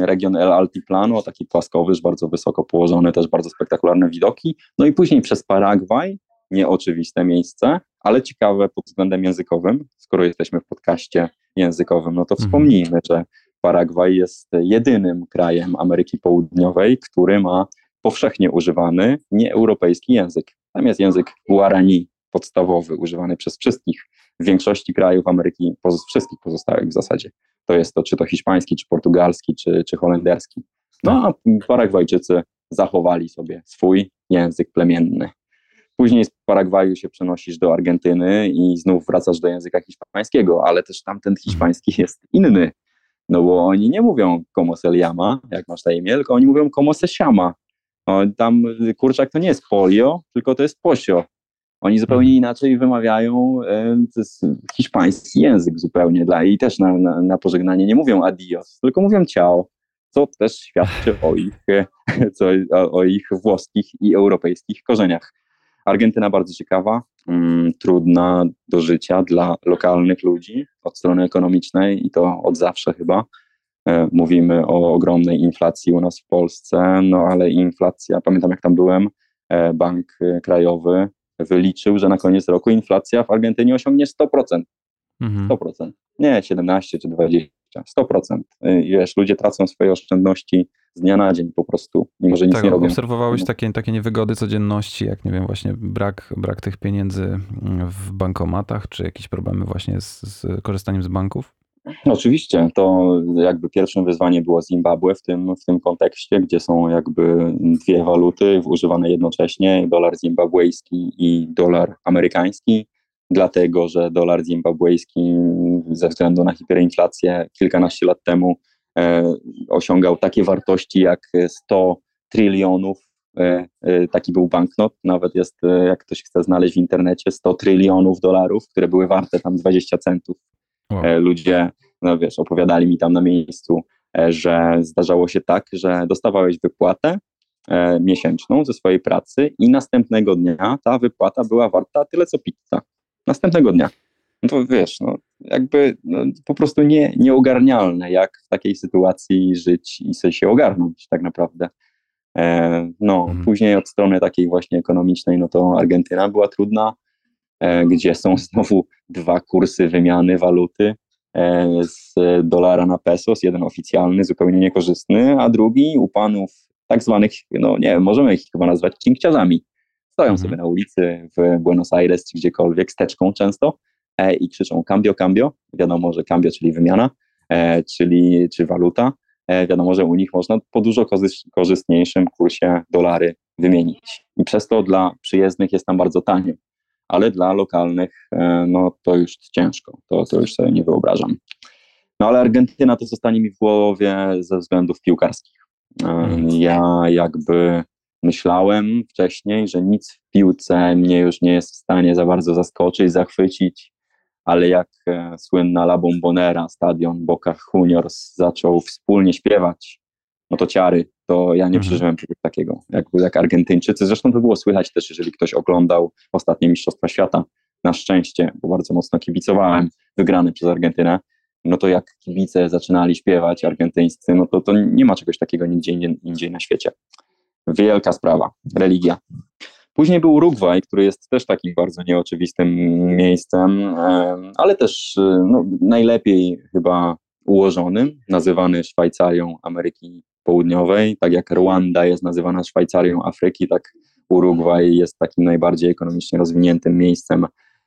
Region El Altiplano, taki płaskowyż, bardzo wysoko położony, też bardzo spektakularne widoki. No i później przez Paragwaj, nieoczywiste miejsce, ale ciekawe pod względem językowym. Skoro jesteśmy w podcaście językowym, no to mhm. wspomnijmy, że Paragwaj jest jedynym krajem Ameryki Południowej, który ma powszechnie używany nieeuropejski język. Tam jest język Guarani podstawowy, używany przez wszystkich, w większości krajów Ameryki, poz, wszystkich pozostałych w zasadzie. To jest to czy to hiszpański, czy portugalski, czy, czy holenderski. No a Paragwajczycy zachowali sobie swój język plemienny. Później z Paragwaju się przenosisz do Argentyny i znów wracasz do języka hiszpańskiego, ale też tamten hiszpański jest inny. No bo oni nie mówią como se llama, jak masz na imię, tylko oni mówią como se llama. No, tam kurczak to nie jest polio, tylko to jest posio. Oni zupełnie mhm. inaczej wymawiają e, hiszpański język zupełnie dla i też na, na, na, pożegnanie nie mówią adios, tylko mówią ciao, co też świadczy o ich, co, o, o ich włoskich i europejskich korzeniach. Argentyna bardzo ciekawa, mm, trudna do życia dla lokalnych ludzi od strony ekonomicznej i to od zawsze chyba. E, mówimy o ogromnej inflacji u nas w Polsce, no ale inflacja, pamiętam jak tam byłem, e, Bank Krajowy wyliczył, że na koniec roku inflacja w Argentynie osiągnie 100%. Mhm. 100%. Nie 17 czy 20, 100%. I wiesz, ludzie tracą swoje oszczędności z dnia na dzień po prostu, mimo że nic tak, nie robią.
obserwowałeś takie, takie niewygody codzienności, jak nie wiem, właśnie brak, brak tych pieniędzy w bankomatach, czy jakieś problemy właśnie z, z korzystaniem z banków?
Oczywiście, to jakby pierwszym wyzwaniem było Zimbabwe w tym, w tym kontekście, gdzie są jakby dwie waluty używane jednocześnie, dolar zimbabwejski i dolar amerykański, dlatego że dolar zimbabwejski ze względu na hiperinflację kilkanaście lat temu e, osiągał takie wartości jak 100 trylionów, e, e, taki był banknot, nawet jest, e, jak ktoś chce znaleźć w internecie, 100 trylionów dolarów, które były warte tam 20 centów Wow. E, ludzie, no wiesz, opowiadali mi tam na miejscu, e, że zdarzało się tak, że dostawałeś wypłatę e, miesięczną ze swojej pracy i następnego dnia ta wypłata była warta tyle co pizza. Następnego dnia. No to wiesz, no, jakby no, po prostu nie, nieogarnialne, jak w takiej sytuacji żyć i sobie się ogarnąć tak naprawdę. E, no, mhm. później od strony takiej właśnie ekonomicznej, no to Argentyna była trudna, gdzie są znowu dwa kursy wymiany waluty e, z dolara na pesos, jeden oficjalny, zupełnie niekorzystny, a drugi u panów tak zwanych, no nie wiem, możemy ich chyba nazwać kinkciarzami. Stoją mhm. sobie na ulicy w Buenos Aires czy gdziekolwiek, steczką często e, i krzyczą cambio, cambio. Wiadomo, że cambio, czyli wymiana, czyli czy waluta. Wiadomo, że u nich można po dużo korzystniejszym kursie dolary wymienić. I przez to dla przyjezdnych jest tam bardzo tanio ale dla lokalnych e, no to już ciężko, to, to już sobie nie wyobrażam. No ale Argentyna to zostanie mi w głowie ze względów piłkarskich. E, mhm. Ja jakby myślałem wcześniej, że nic w piłce mnie już nie jest w stanie za bardzo zaskoczyć, zachwycić, ale jak e, słynna La Bombonera, stadion Boca Juniors zaczął wspólnie śpiewać, no to ciary, to ja nie mhm. przeżyłem czegoś takiego, jak, jak Argentyńczycy. Zresztą to było słychać też, jeżeli ktoś oglądał ostatnie Mistrzostwa Świata, na szczęście, bo bardzo mocno kibicowałem, wygrany przez Argentynę, no to jak kibice zaczynali śpiewać argentyńscy, no to, to nie ma czegoś takiego nigdzie indziej na świecie. Wielka sprawa, religia. Później był Urugwaj, który jest też takim bardzo nieoczywistym miejscem, ale też no, najlepiej chyba ułożonym, nazywany Szwajcarią Ameryki Południowej, tak jak Rwanda jest nazywana Szwajcarią Afryki, tak Urugwaj jest takim najbardziej ekonomicznie rozwiniętym miejscem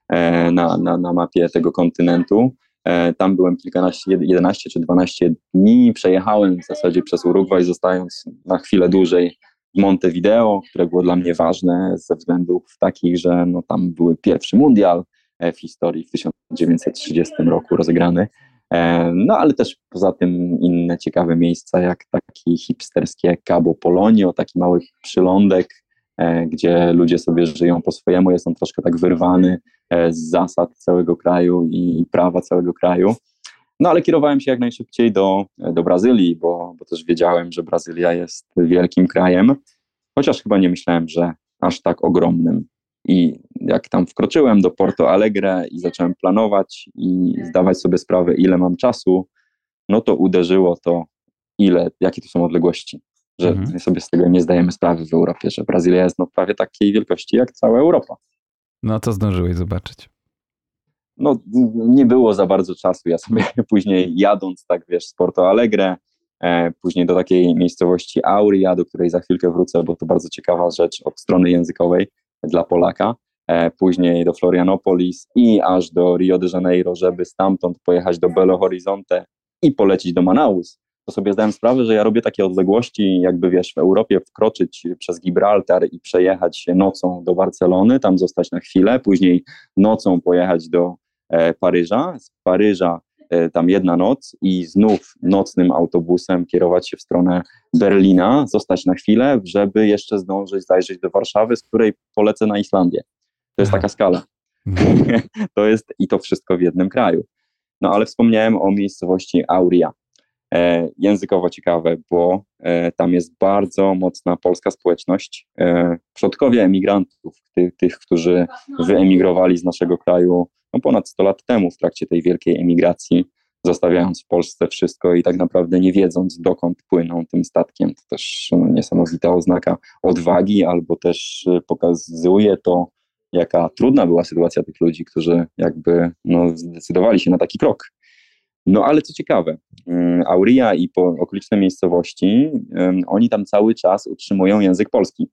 e, na, na, na mapie tego kontynentu. E, tam byłem kilkanaście, 11 czy 12 dni, przejechałem w zasadzie przez Urugwaj, zostając na chwilę dłużej w Montevideo, które było dla mnie ważne ze względów takich, że no, tam był pierwszy mundial e, w historii w 1930 roku rozegrany. E, no ale też poza tym inne ciekawe miejsca, jak taki hipsterskie Cabo Polonio, taki mały przylądek, e, gdzie ludzie sobie żyją po swojemu, jest on troszkę tak wyrwany e, z zasad całego kraju i prawa całego kraju. No ale kierowałem się jak najszybciej do, do Brazylii, bo, bo też wiedziałem, że Brazylia jest wielkim krajem, chociaż chyba nie myślałem, że aż tak ogromnym. I jak tam wkroczyłem do Porto Alegre i zacząłem planować i zdawać sobie sprawę, ile mam czasu, no to uderzyło to, ile, jakie to są odległości. Że mhm. sobie z tego nie zdajemy sprawy w Europie, że Brazylia jest no prawie takiej wielkości jak cała Europa.
No to zdążyłeś zobaczyć.
No, nie było za bardzo czasu. Ja sobie później jadąc, tak wiesz, z Porto Alegre, e, później do takiej miejscowości Auria, do której za chwilkę wrócę, bo to bardzo ciekawa rzecz od strony językowej dla Polaka, e, później do Florianopolis i aż do Rio de Janeiro, żeby stamtąd pojechać do Belo Horizonte i polecić do Manaus, to sobie zdałem sprawę, że ja robię takie odległości, jakby wiesz, w Europie wkroczyć przez Gibraltar i przejechać nocą do Barcelony, tam zostać na chwilę, później nocą pojechać do e, Paryża, z Paryża tam jedna noc i znów nocnym autobusem kierować się w stronę Berlina, zostać na chwilę, żeby jeszcze zdążyć zajrzeć do Warszawy, z której polecę na Islandię. To jest taka skala. to jest i to wszystko w jednym kraju. No ale wspomniałem o miejscowości Auria. E, językowo ciekawe, bo e, tam jest bardzo mocna polska społeczność. E, przodkowie emigrantów, tych, tych, którzy wyemigrowali z naszego kraju no ponad 100 lat temu w trakcie tej wielkiej emigracji, zostawiając w Polsce wszystko i tak naprawdę nie wiedząc, dokąd płyną tym statkiem. To też no, niesamowita oznaka odwagi, albo też y, pokazuje to, jaka trudna była sytuacja tych ludzi, którzy jakby no, zdecydowali się na taki krok. No ale co ciekawe, mm, Auria i okoliczne miejscowości, oni tam cały czas utrzymują język polski,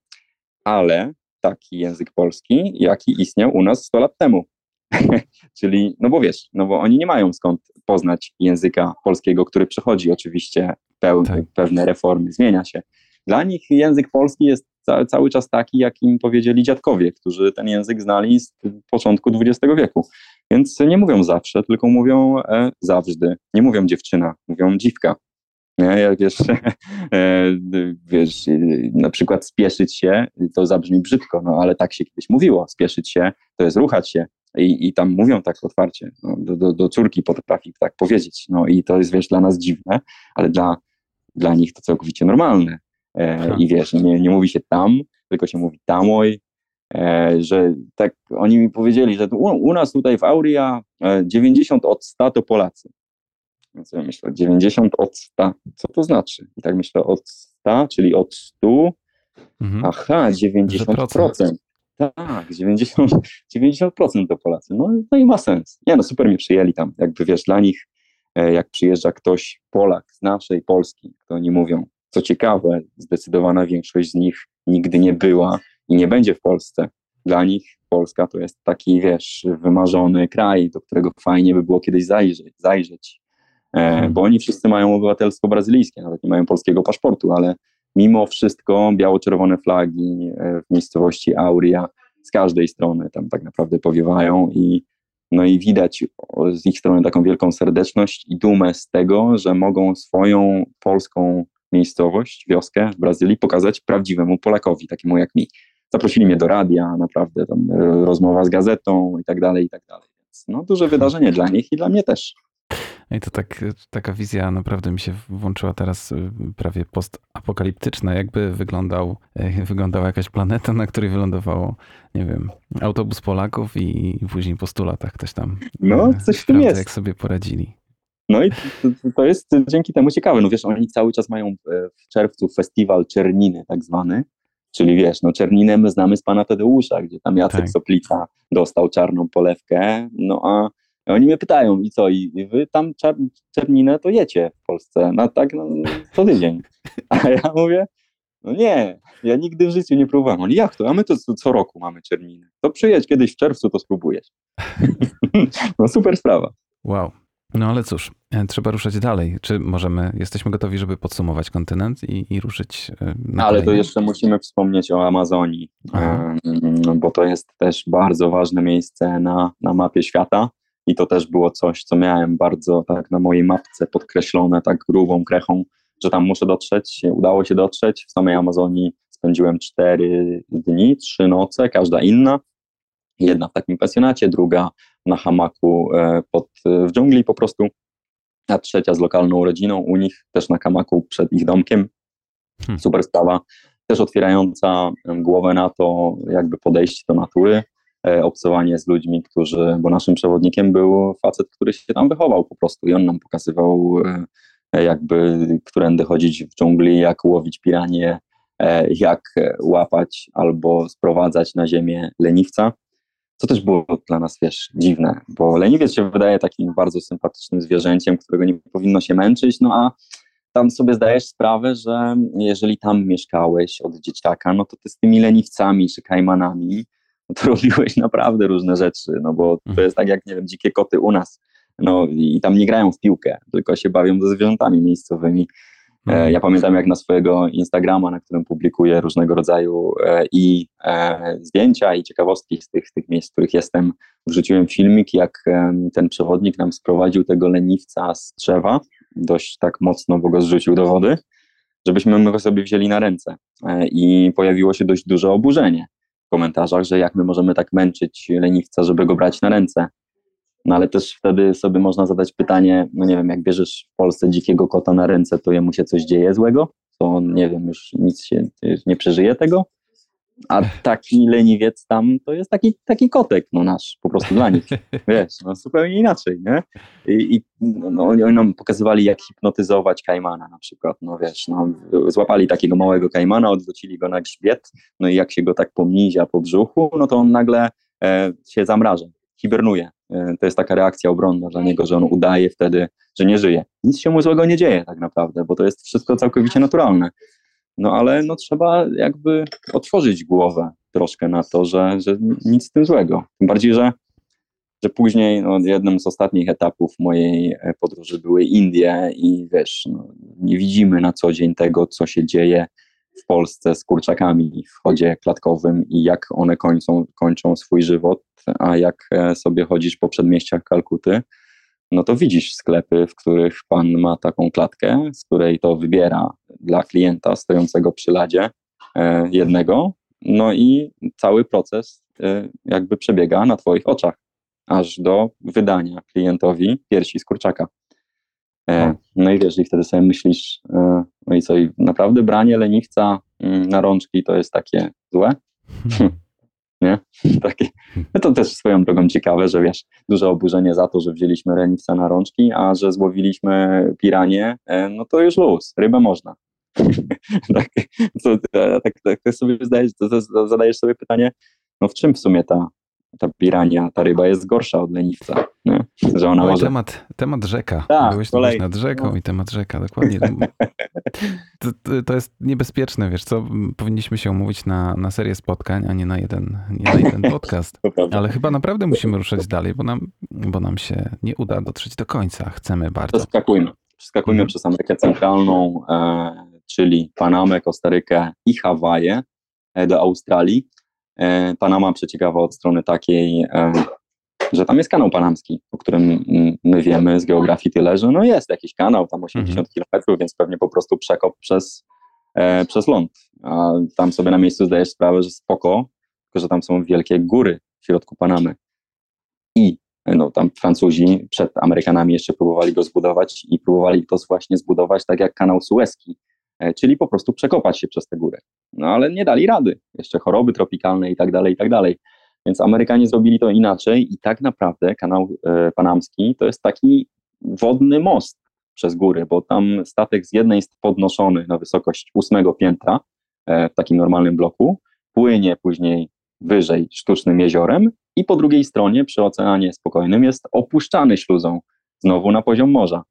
ale taki język polski, jaki istniał u nas 100 lat temu. Czyli, no bo wiesz, no bo oni nie mają skąd poznać języka polskiego, który przechodzi oczywiście peł, tak. pewne reformy, zmienia się. Dla nich język polski jest ca cały czas taki, jak im powiedzieli dziadkowie, którzy ten język znali z początku XX wieku. Więc nie mówią zawsze, tylko mówią e, zawsze. Nie mówią dziewczyna, mówią dziwka. Nie, jak wiesz, e, wiesz, na przykład spieszyć się, to zabrzmi brzydko, no ale tak się kiedyś mówiło. Spieszyć się to jest ruchać się. I, i tam mówią tak otwarcie, no, do, do, do córki potrafi tak powiedzieć. No i to jest, wiesz, dla nas dziwne, ale dla, dla nich to całkowicie normalne. E, I wiesz, nie, nie mówi się tam, tylko się mówi tamoj, e, że tak oni mi powiedzieli, że u, u nas tutaj w Auria 90 e, od 100 to Polacy. Więc ja myślę, 90 od 100, co to znaczy? I tak myślę, od 100, czyli od 100, mhm. aha, 90%. Tak, 90%, 90% to Polacy. No, no i ma sens. Nie no, super mnie przyjęli tam. Jakby wiesz, dla nich, jak przyjeżdża ktoś, Polak z naszej Polski, to oni mówią, co ciekawe, zdecydowana większość z nich nigdy nie była i nie będzie w Polsce. Dla nich Polska to jest taki, wiesz, wymarzony kraj, do którego fajnie by było kiedyś zajrzeć, zajrzeć. E, bo oni wszyscy mają obywatelstwo brazylijskie, nawet nie mają polskiego paszportu, ale mimo wszystko biało-czerwone flagi e, w miejscowości Auria z każdej strony tam tak naprawdę powiewają i no i widać z ich strony taką wielką serdeczność i dumę z tego, że mogą swoją polską miejscowość, wioskę w Brazylii pokazać prawdziwemu Polakowi, takiemu jak mi. Zaprosili mnie do radia, naprawdę tam e, rozmowa z gazetą i tak dalej, i tak dalej. Więc no, duże wydarzenie dla nich i dla mnie też.
No I to tak, taka wizja naprawdę mi się włączyła teraz e, prawie postapokaliptyczna. Jakby wyglądał, e, wyglądała jakaś planeta, na której wylądowało, nie wiem, autobus Polaków i, i później po 100 latach ktoś tam.
No, coś w tym jest.
Jak sobie poradzili.
No i to, to, jest dzięki temu ciekawe. No wiesz, oni cały czas mają w czerwcu festiwal Czerniny tak zwany, czyli wiesz, no Czerninę my znamy z pana Tadeusza, gdzie tam Jacek tak. Soplica dostał czarną polewkę, no a oni mnie pytają, i co, i wy tam Czerninę to jecie w Polsce, no tak, no, co tydzień. A ja mówię, no nie, ja nigdy w życiu nie próbowałem. Oni, jak to? A my to co roku mamy Czerninę. To przyjedź kiedyś w czerwcu, to spróbujesz. no super sprawa.
Wow. No ale cóż, e, trzeba ruszać dalej. Czy możemy, jesteśmy gotowi, żeby podsumować kontynent i, i ruszyć
e, na Ale to jeszcze musimy wspomnieć o Amazonii, Aha. bo to jest też bardzo ważne miejsce na, na mapie świata i to też było coś, co miałem bardzo tak na mojej mapce podkreślone tak grubą krechą, że tam muszę dotrzeć. Udało się dotrzeć. W samej Amazonii spędziłem cztery dni, trzy noce, każda inna. Jedna w takim pasjonacie, druga na hamaku e, pod, w dżungli po prostu, a trzecia z lokalną rodziną u nich, też na hamaku przed ich domkiem. Hmm. Super sprawa, też otwierająca głowę na to, jakby podejście do natury, e, obcowanie z ludźmi, którzy, bo naszym przewodnikiem był facet, który się tam wychował po prostu i on nam pokazywał e, jakby, którędy chodzić w dżungli, jak łowić piranie, jak łapać albo sprowadzać na ziemię leniwca co też było dla nas, wiesz, dziwne, bo leniwiec się wydaje takim bardzo sympatycznym zwierzęciem, którego nie powinno się męczyć, no a tam sobie zdajesz sprawę, że jeżeli tam mieszkałeś od dzieciaka, no to ty z tymi leniwcami czy kajmanami, no to robiłeś naprawdę różne rzeczy, no bo to mhm. jest tak jak, nie wiem, dzikie koty u nas, no i tam nie grają w piłkę, tylko się bawią ze zwierzętami miejscowymi, E, mhm. Ja pamiętam, jak na swojego Instagrama, na którym publikuję różnego rodzaju e, i e, zdjęcia, i ciekawostki z tych, tych miejsc, w których jestem, wrzuciłem filmik, jak ten przewodnik nam sprowadził tego leniwca z drzewa, dość tak mocno, bo go zrzucił do wody, żebyśmy go sobie wzięli na ręce. I pojawiło się dość duże oburzenie komentarzach, że jak my możemy tak męczyć leniwca, żeby go brać na ręce. No ale też wtedy sobie można zadać pytanie, no nie wiem, jak bierzesz w Polsce dzikiego kota na ręce, to jemu się coś dzieje złego? To on, nie wiem, już nic się, nie przeżyje tego? A taki leniwiec tam to jest taki, taki kotek, no nasz, po prostu dla nich. Wiesz, no zupełnie inaczej, nie? I, i no, oni nam pokazywali, jak hipnotyzować kajmana na przykład, no wiesz, no, złapali takiego małego kajmana, odwrócili go na grzbiet, no i jak się go tak pomnizia po brzuchu, no to on nagle e, się zamraża, hibernuje. E, to jest taka reakcja obronna dla niego, że on udaje wtedy, że nie żyje. Nic się mu złego nie dzieje tak naprawdę, bo to jest wszystko całkowicie naturalne. No ale no, trzeba jakby otworzyć głowę troszkę na to, że, że nic z tym złego. Tym bardziej, że, że później no, jednym z ostatnich etapów mojej e, podróży były Indie i wiesz, no, nie widzimy na co dzień tego, co się dzieje w Polsce z kurczakami w chodzie klatkowym i jak one kończą, swój żywot, a jak e, sobie chodzisz po przedmieściach Kalkuty, no to widzisz sklepy, w których pan ma taką klatkę, z której to wybiera dla klienta stojącego przy ladzie e, jednego, no i cały proces e, jakby przebiega na twoich oczach, aż do wydania klientowi piersi z kurczaka. E, no i wiesz, i wtedy sobie myślisz, no i co, i naprawdę branie leniwca mm, na rączki to jest takie złe? nie? Takie, no to też swoją drogą ciekawe, że wiesz, duże oburzenie za to, że wzięliśmy reniwca na rączki, a że złowiliśmy piranie, e, no to już luz, rybę można. tak, to, tak, tak sobie zdajesz, to, to zadajesz sobie pytanie, no w czym w sumie ta, ta pirania, ta ryba jest gorsza od leniwca, nie?
że ona Oj, może... Temat, temat rzeka. Tak, Byłeś kolej. nad rzeką no. i temat rzeka, dokładnie. To, to, jest niebezpieczne, wiesz co, powinniśmy się umówić na, na serię spotkań, a nie na jeden, nie na jeden podcast. Ale chyba naprawdę musimy ruszać dalej, bo nam, bo nam się nie uda dotrzeć do końca. Chcemy bardzo.
Przeskakujmy. Przeskakujmy hmm. przez Amerykę Centralną, e, czyli Panamę, Kostarykę i Hawaje e, do Australii. E, Panama przeciekawa od strony takiej, e, że tam jest kanał panamski, o którym my wiemy z geografii tyle, że no jest jakiś kanał, tam 80 mhm. km, więc pewnie po prostu przekop przez, e, przez ląd. A tam sobie na miejscu zdajesz sprawę, że spoko, tylko że tam są wielkie góry w środku Panamy. I no, tam Francuzi przed Amerykanami jeszcze próbowali go zbudować i próbowali to właśnie zbudować tak jak kanał Suezki, E, czyli po prostu przekopać się przez te góry. No ale nie dali rady. Jeszcze choroby tropikalne i tak dalej, i tak dalej. Więc Amerykanie zrobili to inaczej i tak naprawdę kanał e, panamski to jest taki wodny most przez góry, bo tam statek z jednej jest podnoszony na wysokość ósmego piętra e, w takim normalnym bloku, płynie później wyżej sztucznym jeziorem i po drugiej stronie przy Oceanie Spokojnym jest opuszczany śluzą znowu na poziom morza.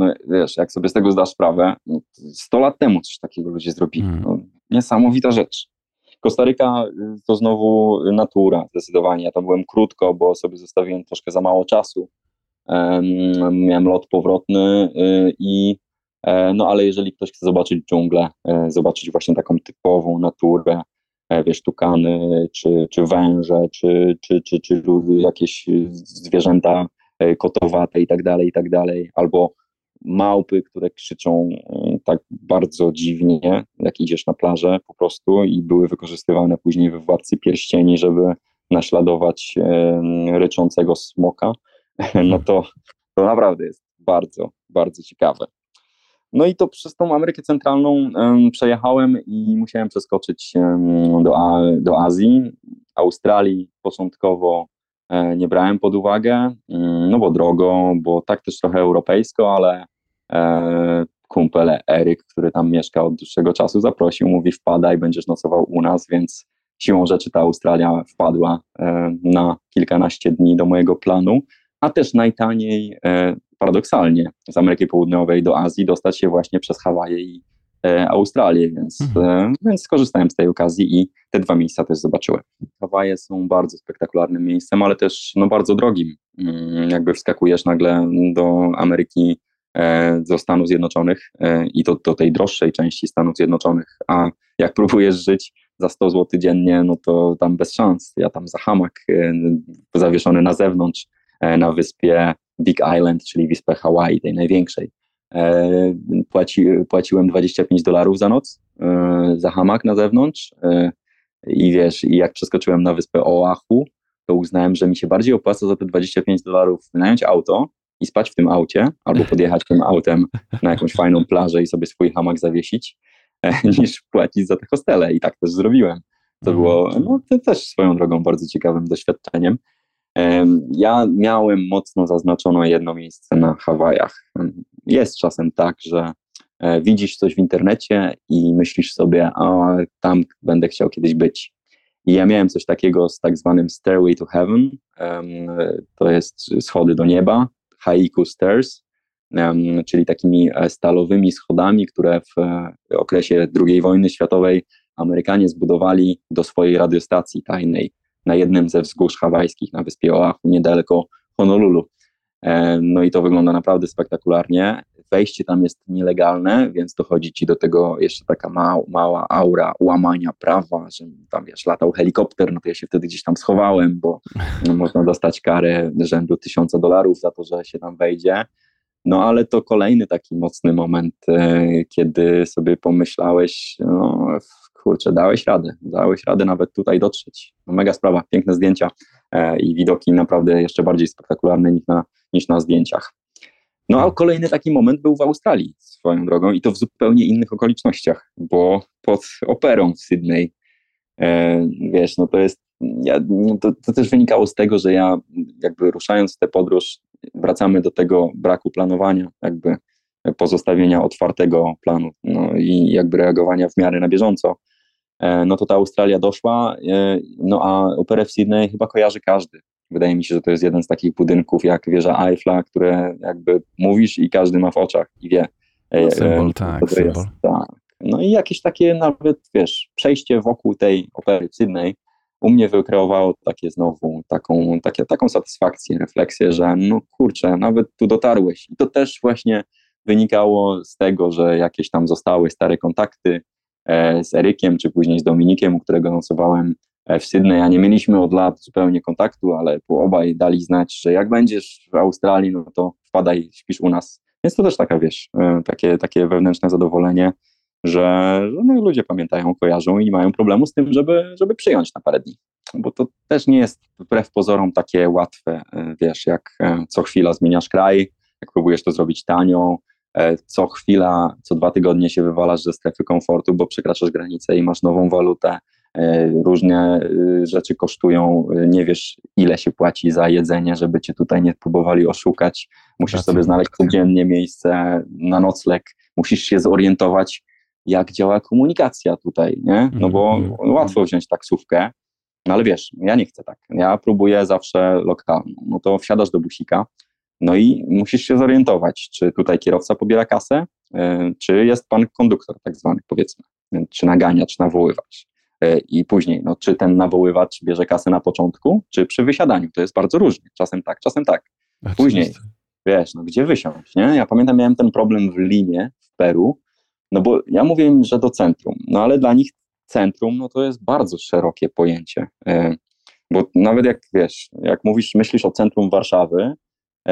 No, wiesz, jak sobie z tego zdasz sprawę, no, 100 lat temu coś takiego ludzie zrobili. Hmm. No, niesamowita rzecz. Kostaryka y, to znowu natura, zdecydowanie. Ja tam byłem krótko, bo sobie zostawiłem troszkę za mało czasu. Um, miałem lot powrotny y, i e, no ale jeżeli ktoś chce zobaczyć dżunglę, e, zobaczyć właśnie taką typową naturę, e, wiesz, tukany, czy, czy węże, czy, czy, czy, czy jakieś zwierzęta kotowate i tak dalej, i tak dalej, albo małpy, które krzyczą e, tak bardzo dziwnie, jak idziesz na plażę po prostu i były wykorzystywane później w Władcy Pierścieni, żeby naśladować e, ryczącego smoka, no to, to naprawdę jest bardzo, bardzo ciekawe. No i to przez tą Amerykę Centralną przejechałem i musiałem przeskoczyć do, do Azji. Australii początkowo nie brałem pod uwagę, mm, no bo drogo, bo tak też trochę europejsko, ale e, kumpel Eryk, który tam mieszka od dłuższego czasu, zaprosił, mówi wpadaj, będziesz nocował u nas, więc siłą rzeczy ta Australia wpadła e, na kilkanaście dni do mojego planu, a też najtaniej, paradoksalnie, z Ameryki Południowej do Azji dostać się właśnie przez Hawaje i E, Australię, więc, mhm. E, więc skorzystałem z tej okazji i te dwa miejsca też zobaczyłem. Hawaje są bardzo spektakularnym miejscem, ale też no, bardzo drogim. Mm, jakby wskakujesz nagle do Ameryki, e, do Stanów Zjednoczonych i do, do tej droższej części Stanów Zjednoczonych, a jak próbujesz żyć za 100 zł dziennie, no to tam bez szans. Ja tam za hamak zawieszony na zewnątrz na wyspie Big Island, czyli wyspę Hawaii, tej największej. E, płaci, płaciłem 25 dolarów za noc e, za hamak na zewnątrz e, i wiesz, i jak przeskoczyłem na wyspę Oahu, to uznałem, że mi się bardziej opłaca za te 25 dolarów wynająć auto i spać w tym aucie, albo podjechać tym autem na jakąś fajną plażę i sobie swój hamak zawiesić, niż płacić za te hostele. I tak też zrobiłem. To było no, to też swoją drogą bardzo ciekawym doświadczeniem. Ja miałem mocno zaznaczono jedno miejsce na Hawajach. Jest czasem tak, że e, widzisz coś w internecie i myślisz sobie, a tam będę chciał kiedyś być. I ja miałem coś takiego z tak zwanym Stairway to Heaven, to jest schody do nieba, Haiku Stairs, czyli takimi e, stalowymi schodami, które w e, okresie II wojny światowej Amerykanie zbudowali do swojej radiostacji tajnej na jednym ze wzgórz hawajskich na wyspie Oahu, niedaleko Honolulu. No i to wygląda naprawdę spektakularnie. Wejście tam jest nielegalne, więc dochodzi ci do tego jeszcze taka mała, mała aura łamania prawa, że tam wiesz, latał helikopter, no to ja się wtedy gdzieś tam schowałem, bo można dostać karę rzędu tysiąca dolarów za to, że się tam wejdzie. No ale to kolejny taki mocny moment, e, kiedy sobie pomyślałeś, no kurczę, dałeś radę, dałeś radę nawet tutaj dotrzeć. No, mega sprawa, piękne zdjęcia e, i widoki naprawdę jeszcze bardziej spektakularne niż na, niż na zdjęciach. No a kolejny taki moment był w Australii swoją drogą i to w zupełnie innych okolicznościach, bo pod operą w Sydney, e, wiesz, no to jest, ja, no to, to też wynikało z tego, że ja jakby ruszając tę podróż wracamy do tego braku planowania, jakby pozostawienia otwartego planu no i jakby reagowania w miarę na bieżąco. E, no to ta Australia doszła, e, no a operę w Sydney chyba kojarzy każdy. Wydaje mi się, że to jest jeden z takich budynków jak wieża Eiffla, które jakby mówisz i każdy ma w oczach i wie.
E, no, symbol, tak, symbol. Jest, tak.
No i jakieś takie nawet, wiesz, przejście wokół tej opery w Sydney u mnie wykreowało takie znowu taką, takie, taką satysfakcję, refleksję, że no kurczę, nawet tu dotarłeś. I to też właśnie wynikało z tego, że jakieś tam zostały stare kontakty, z Erykiem, czy później z Dominikiem, u którego nocowałem e, w Sydney, a nie mieliśmy od lat zupełnie kontaktu, ale obaj dali znać, że jak będziesz w Australii, no to wpadaj, śpisz u nas. Więc to też taka, wiesz, e, takie, takie wewnętrzne zadowolenie, że, że no, ludzie pamiętają, kojarzą i nie mają problemu z tym, żeby, żeby przyjąć na parę dni. Bo to też nie jest wbrew pozorom takie łatwe, wiesz, jak co chwila zmieniasz kraj, jak próbujesz to zrobić tanio, E, co chwila, co dwa tygodnie się wywalasz ze strefy komfortu, bo przekraczasz granicę i masz nową walutę. E, różne y, rzeczy kosztują, y, nie wiesz ile się płaci za jedzenie, żeby cię tutaj nie próbowali oszukać. Musisz sobie znaleźć codziennie miejsce na nocleg, musisz się zorientować, jak działa komunikacja tutaj, nie? No bo mm -hmm. łatwo wziąć taksówkę, no ale wiesz, ja nie chcę tak. Ja próbuję zawsze lokalną. No to wsiadasz do busika, no i musisz się zorientować, czy tutaj kierowca pobiera kasę, e, czy jest pan konduktor, tak zwany, powiedzmy, czy nagania, czy nawoływacz. E, I później, no, czy ten nawoływacz bierze kasę na początku, czy przy wysiadaniu. To jest bardzo różnie. Czasem tak, czasem tak. Później, wiesz, no, gdzie wysiąść, nie? Ja pamiętam, miałem ten problem w Limie, w Peru, no bo ja mówię im, że do centrum, no ale dla nich centrum, no to jest bardzo szerokie pojęcie. E, bo nawet jak, wiesz, jak mówisz, myślisz o centrum Warszawy,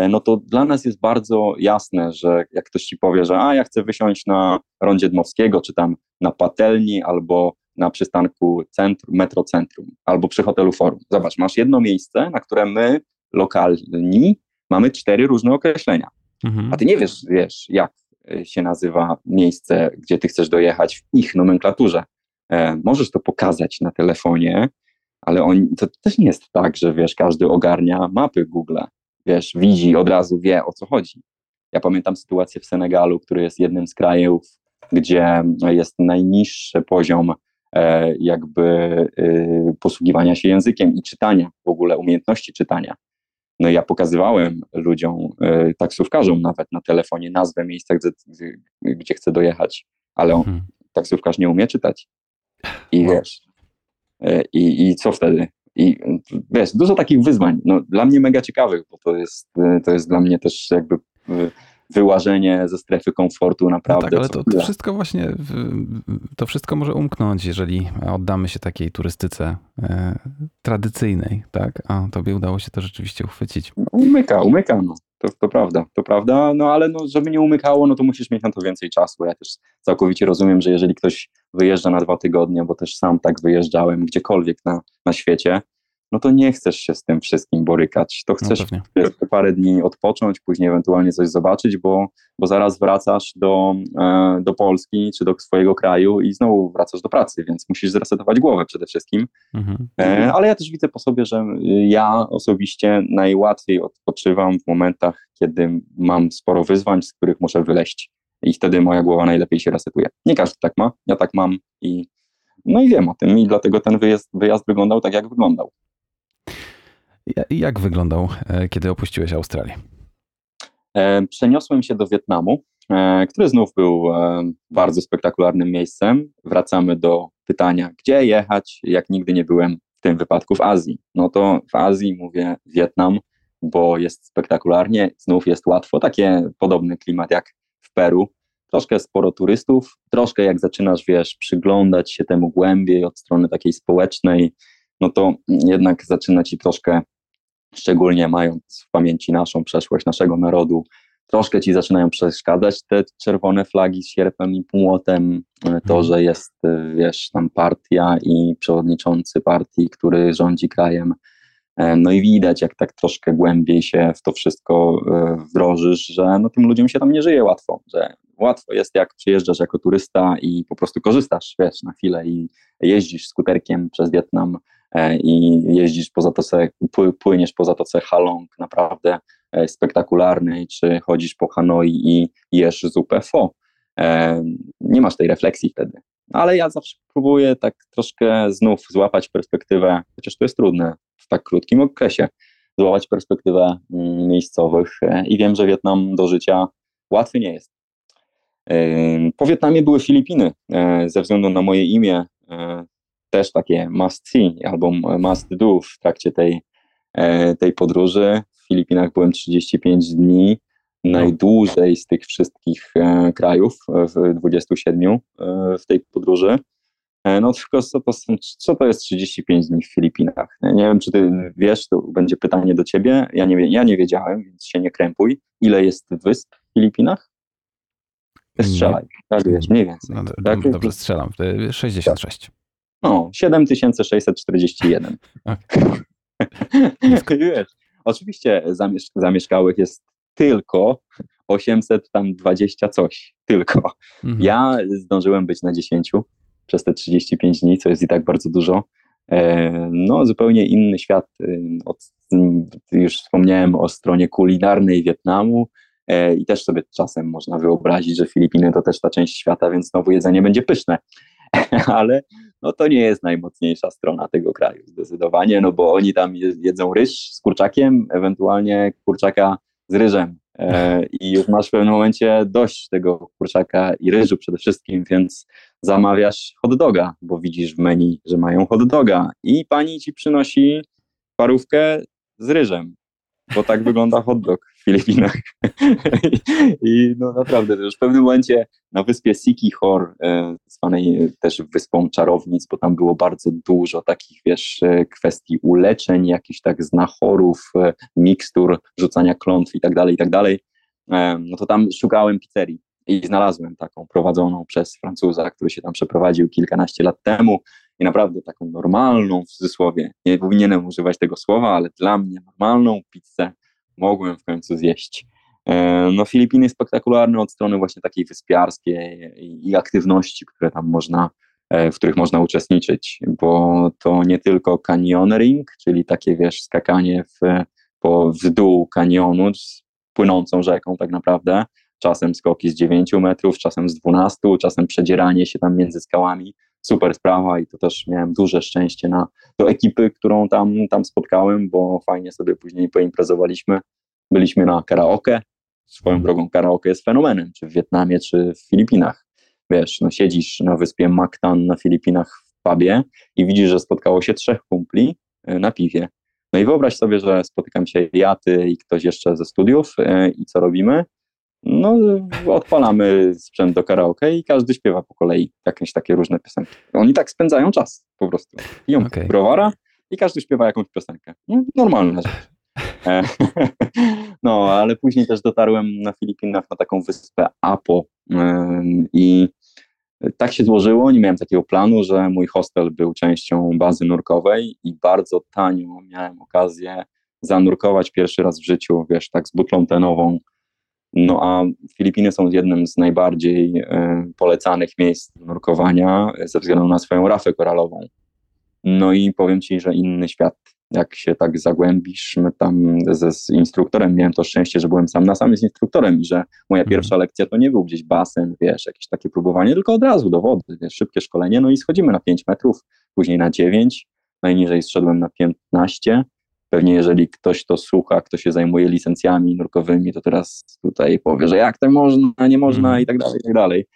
no to dla nas jest bardzo jasne, że jak ktoś ci powie, że a ja chcę wysiąść na rondzie Dmowskiego, czy tam na patelni, albo na przystanku centrum, metrocentrum, albo przy hotelu Forum. Zobacz, masz jedno miejsce, na które my, lokalni, mamy cztery różne określenia. Mhm. A ty nie wiesz, wiesz, jak e, się nazywa miejsce, gdzie ty chcesz dojechać w ich nomenklaturze. E, możesz to pokazać na telefonie, ale to też nie jest tak, że wiesz, każdy ogarnia mapy Google wiesz, widzi, od razu wie o co chodzi. Ja pamiętam sytuację w Senegalu, który jest jednym z krajów, gdzie jest najniższy poziom e, jakby e, posługiwania się językiem i czytania, w ogóle umiejętności czytania. No i ja pokazywałem ludziom, e, taksówkarzom nawet na telefonie nazwę miejsca, gdzie, gdzie chcę dojechać, ale on, hmm. taksówkarz nie umie czytać. I no. wiesz, i, i co wtedy? I wiesz, dużo takich wyzwań, no, dla mnie mega ciekawych, bo to jest, to jest dla mnie też jakby wyłażenie ze strefy komfortu naprawdę. No
tak, ale to, to, wszystko właśnie, to wszystko może umknąć, jeżeli oddamy się takiej turystyce e, tradycyjnej, tak? A tobie udało się to rzeczywiście uchwycić.
No, umyka, umyka, no. To, to prawda, to prawda, no ale no, żeby nie umykało, no to musisz mieć na to więcej czasu. Ja też całkowicie rozumiem, że jeżeli ktoś wyjeżdża na dwa tygodnie, bo też sam tak wyjeżdżałem gdziekolwiek na, na świecie, no to nie chcesz się z tym wszystkim borykać. To no chcesz no parę dni odpocząć, później ewentualnie coś zobaczyć, bo, bo zaraz wracasz do, e, do Polski czy do swojego kraju i znowu wracasz do pracy, więc musisz zresetować głowę przede wszystkim. Mhm. E, ale ja też widzę po sobie, że ja osobiście najłatwiej odpoczywam w momentach, kiedy mam sporo wyzwań, z których muszę wyleść. I wtedy moja głowa najlepiej się resetuje. Nie każdy tak ma, ja tak mam i no i wiem o tym i dlatego ten wyjazd, wyjazd wyglądał tak, jak wyglądał.
Jak wyglądał, e, kiedy opuściłeś Australię?
E, przeniosłem się do Wietnamu, e, który znów był bardzo spektakularnym miejscem. Wracamy do pytania, gdzie jechać, jak nigdy nie byłem w tym wypadku w Azji. No to w Azji mówię Wietnam, bo jest spektakularnie, znów jest łatwo, takie podobny klimat jak w Peru. Troszkę sporo turystów, troszkę jak zaczynasz, wiesz, przyglądać się temu głębiej od strony takiej społecznej, no to jednak zaczyna ci troszkę szczególnie mając w pamięci naszą przeszłość, naszego narodu, troszkę ci zaczynają przeszkadzać te czerwone flagi z sierpem i płotem, to, mhm. że jest, wiesz, tam partia i przewodniczący partii, który rządzi krajem. E, no i widać, jak tak troszkę głębiej się w to wszystko e, wdrożysz, że no tym ludziom się tam nie żyje łatwo, że łatwo jest, jak przyjeżdżasz jako turysta i po prostu korzystasz, wiesz, na chwilę i jeździsz skuterkiem przez Wietnam, i jeździsz po zatoce, płyniesz po zatoce Halong, naprawdę e, spektakularnej, czy chodzisz po Hanoi i jesz zupę pho. E, nie masz tej refleksji wtedy. Ale ja zawsze próbuję tak troszkę znów złapać perspektywę, chociaż to jest trudne w tak krótkim okresie, złapać perspektywę mm, miejscowych i wiem, że Wietnam do życia łatwy nie jest. Po Wietnamie były Filipiny, ze względu na moje imię też takie must see albo must do w trakcie tej, e, tej podróży. W Filipinach byłem 35 dni, najdłużej z tych wszystkich e, krajów, w 27 e, w tej podróży. No tylko co to, co to jest 35 dni w Filipinach? Nie wiem, czy ty wiesz, to będzie pytanie do ciebie. Ja nie, ja nie wiedziałem, więc się nie krępuj. Ile jest wysp w Filipinach? Strzelaj, tak wiesz, mniej więcej. No,
tak? Dobrze, strzelam. 66.
No, 7641. Wiesz, oczywiście zamiesz zamieszkałych jest tylko 820 coś, tylko. Mhm. Ja zdążyłem być na 10 przez te 35 dni, co jest i tak bardzo dużo. E, no, zupełnie inny świat. Y, już wspomniałem o stronie kulinarnej Wietnamu e, i też sobie czasem można wyobrazić, że Filipiny to też ta część świata, więc znowu jedzenie będzie pyszne. Ale no to nie jest najmocniejsza strona tego kraju, zdecydowanie, no bo oni tam jedzą ryż z kurczakiem, ewentualnie kurczaka z ryżem. E, I już masz w pewnym momencie dość tego kurczaka i ryżu przede wszystkim, więc zamawiasz hot doga, bo widzisz w menu, że mają hot doga i pani ci przynosi parówkę z ryżem, bo tak wygląda hot dog Filipinach. I no naprawdę, już w pewnym momencie na wyspie Sikihor, e, zwanej też wyspą czarownic, bo tam było bardzo dużo takich, wiesz, e, kwestii uleczeń, jakichś tak znachorów, e, mikstur, rzucania klątw i tak dalej, i tak dalej, no to tam szukałem pizzerii i znalazłem taką prowadzoną przez Francuza, który się tam przeprowadził kilkanaście lat temu i naprawdę taką normalną, w cudzysłowie, nie powinienem używać tego słowa, ale dla mnie normalną pizzę mogłem w końcu zjeść. E, no Filipiny spektakularne od strony właśnie takiej wyspiarskiej i aktywności, które tam można, e, w których można uczestniczyć, bo to nie tylko canyoning, czyli takie wiesz, skakanie w, po, w dół kanionu z płynącą rzeką tak naprawdę, czasem skoki z 9 metrów, czasem z 12, czasem przedzieranie się tam między skałami, super sprawa i to też miałem duże szczęście na do ekipy, którą tam, tam spotkałem, bo fajnie sobie później poimprezowaliśmy. Byliśmy na karaoke. Swoją drogą karaoke jest fenomenem, czy w Wietnamie, czy w Filipinach. Wiesz, no siedzisz na wyspie Mactan na Filipinach w pubie i widzisz, że spotkało się trzech kumpli e, na piwie. No i wyobraź sobie, że spotykam się ja, ty i ktoś jeszcze ze studiów e, i co robimy? No odpalamy sprzęt do karaoke i każdy śpiewa po kolei jakieś takie różne piosenki. Oni tak spędzają czas po prostu. Piją okay. browara i każdy śpiewa jakąś piosenkę. No, normalna rzecz. E, no, ale później też dotarłem na Filipinach na taką wyspę Apo i tak się złożyło, nie miałem takiego planu, że mój hostel był częścią bazy nurkowej i bardzo tanio miałem okazję zanurkować pierwszy raz w życiu, wiesz, tak z butlą tenową. No a Filipiny są jednym z najbardziej y, polecanych miejsc nurkowania ze względu na swoją rafę koralową. No i powiem Ci, że inny świat jak się tak zagłębisz, my tam ze, z instruktorem miałem to szczęście, że byłem sam na sam z instruktorem i że moja mhm. pierwsza lekcja to nie był gdzieś basen, wiesz, jakieś takie próbowanie, tylko od razu do wody, wiesz, szybkie szkolenie, no i schodzimy na 5 metrów, później na 9, najniżej zszedłem na 15, pewnie jeżeli ktoś to słucha, kto się zajmuje licencjami nurkowymi, to teraz tutaj powie, że jak to można, nie można mhm. i tak dalej, i tak dalej.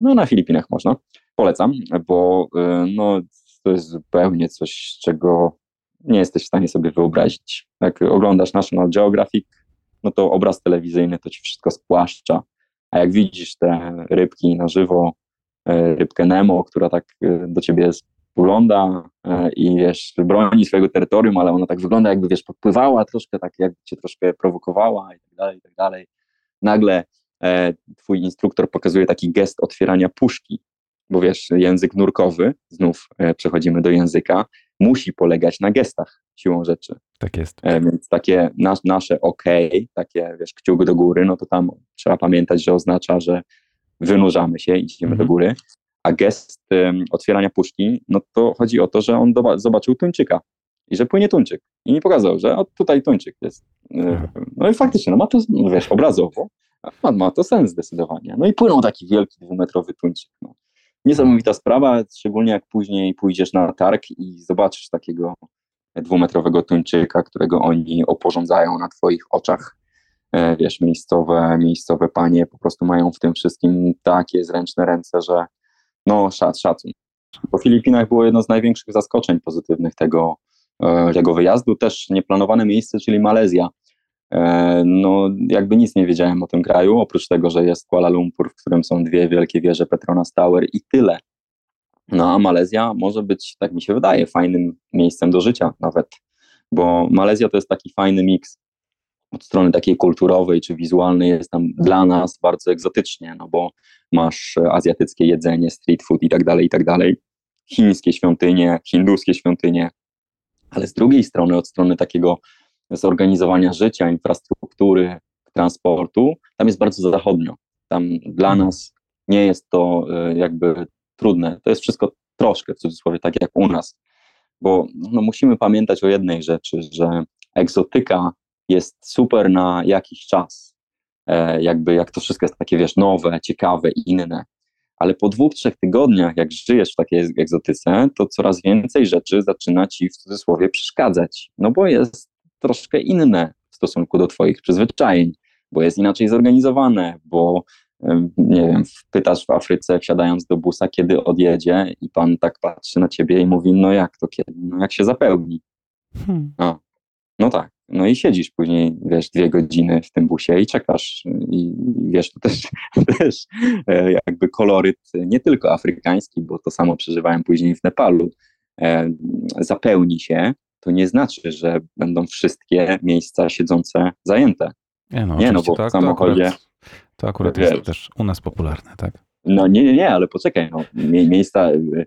No na Filipinach można, polecam, bo y, no, to jest zupełnie coś, czego nie jesteś w stanie sobie wyobrazić. Jak oglądasz National Geographic, no to obraz telewizyjny to ci wszystko spłaszcza, a jak widzisz te rybki na żywo, e, rybkę Nemo, która tak e, do ciebie spogląda e, i wiesz, broni swojego terytorium, ale ona tak wygląda jakby, wiesz, podpływała troszkę, tak jakby cię troszkę prowokowała i tak dalej, i tak dalej. Nagle twój instruktor pokazuje taki gest otwierania puszki, bo wiesz, język nurkowy, znów przechodzimy do języka, musi polegać na gestach siłą rzeczy.
Tak jest.
E, więc takie nas, nasze OK, takie wiesz, kciuk do góry, no to tam trzeba pamiętać, że oznacza, że wynurzamy się i idziemy do mhm. góry. A gest um, otwierania puszki, no to chodzi o to, że on do, zobaczył tuńczyka i że płynie tuńczyk. I mi pokazał, że o, tutaj tuńczyk jest. E, no i faktycznie, no ma to, no wiesz, obrazowo, ma, ma to sens zdecydowanie. No i płynął taki wielki dwumetrowy tuńczyk. No. Niesamowita sprawa, szczególnie jak później pójdziesz na targ i zobaczysz takiego dwumetrowego tuńczyka, którego oni oporządzają na twoich oczach. E, wiesz, miejscowe, miejscowe panie po prostu mają w tym wszystkim takie zręczne ręce, że no szac, szacun. Po Filipinach było jedno z największych zaskoczeń pozytywnych tego, e, tego wyjazdu. Też nieplanowane miejsce, czyli Malezja. E, no, jakby nic nie wiedziałem o tym kraju, oprócz tego, że jest Kuala Lumpur, w którym są dwie wielkie wieże Petronas Tower i tyle. No a Malezja może być, tak mi się wydaje, fajnym miejscem do życia nawet, bo Malezja to jest taki fajny miks od strony takiej kulturowej czy wizualnej jest tam dla nas bardzo egzotycznie, no bo masz azjatyckie jedzenie, street food i tak dalej, i tak dalej, chińskie świątynie, hinduskie świątynie, ale z drugiej strony, od strony takiego zorganizowania życia, infrastruktury, transportu, tam jest bardzo zachodnio. Tam dla mhm. nas nie jest to e, jakby trudne. To jest wszystko troszkę, w cudzysłowie, tak jak u nas. Bo no, musimy pamiętać o jednej rzeczy, że egzotyka jest super na jakiś czas. E, jakby jak to wszystko jest takie, wiesz, nowe, ciekawe i inne. Ale po dwóch, trzech tygodniach, jak żyjesz w takiej egzotyce, to coraz więcej rzeczy zaczyna ci w cudzysłowie przeszkadzać. No bo jest troszkę inne w stosunku do Twoich przyzwyczajeń, bo jest inaczej zorganizowane, bo nie wiem, pytasz w Afryce, wsiadając do busa, kiedy odjedzie, i pan tak patrzy na ciebie i mówi: No jak to kiedy? No jak się zapełni? Hmm. No, no tak. No i siedzisz później, wiesz, dwie godziny w tym busie i czekasz. I wiesz, to też, też e, jakby koloryt nie tylko afrykański, bo to samo przeżywałem później w Nepalu, e, zapełni się, to nie znaczy, że będą wszystkie miejsca siedzące zajęte.
Nie, no, nie, no bo tak, w samochodzie... To akurat, to akurat jest też u nas popularne, tak?
No nie, nie, nie, ale poczekaj, no, mie miejsca y,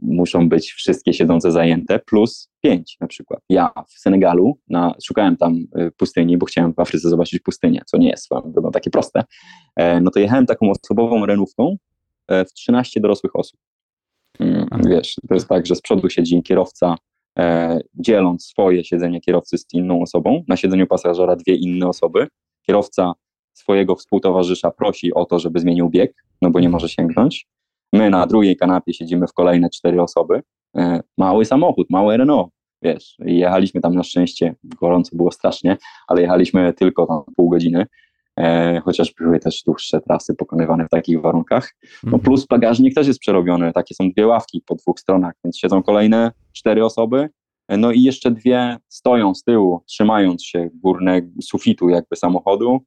muszą być wszystkie siedzące zajęte, plus pięć na przykład. Ja w Senegalu na, szukałem tam y, pustyni, bo chciałem w Afryce zobaczyć pustynię, co nie jest no, takie proste. E, no to jechałem taką osobową renówką e, w 13 dorosłych osób. Mm, wiesz, to jest tak, że z przodu siedzi kierowca, e, dzieląc swoje siedzenie kierowcy z inną osobą. Na siedzeniu pasażera dwie inne osoby. Kierowca swojego współtowarzysza prosi o to, żeby zmienił bieg, no bo nie może sięgnąć. My na drugiej kanapie siedzimy w kolejne cztery osoby. E, mały samochód, małe Renault, wiesz. Jechaliśmy tam na szczęście, gorąco było strasznie, ale jechaliśmy tylko tam pół godziny. E, chociaż były też dłuższe trasy pokonywane w takich warunkach. No mhm. plus bagażnik też jest przerobiony, takie są dwie ławki po dwóch stronach, więc siedzą kolejne cztery osoby, e, no i jeszcze dwie stoją z tyłu, trzymając się górnego sufitu jakby samochodu,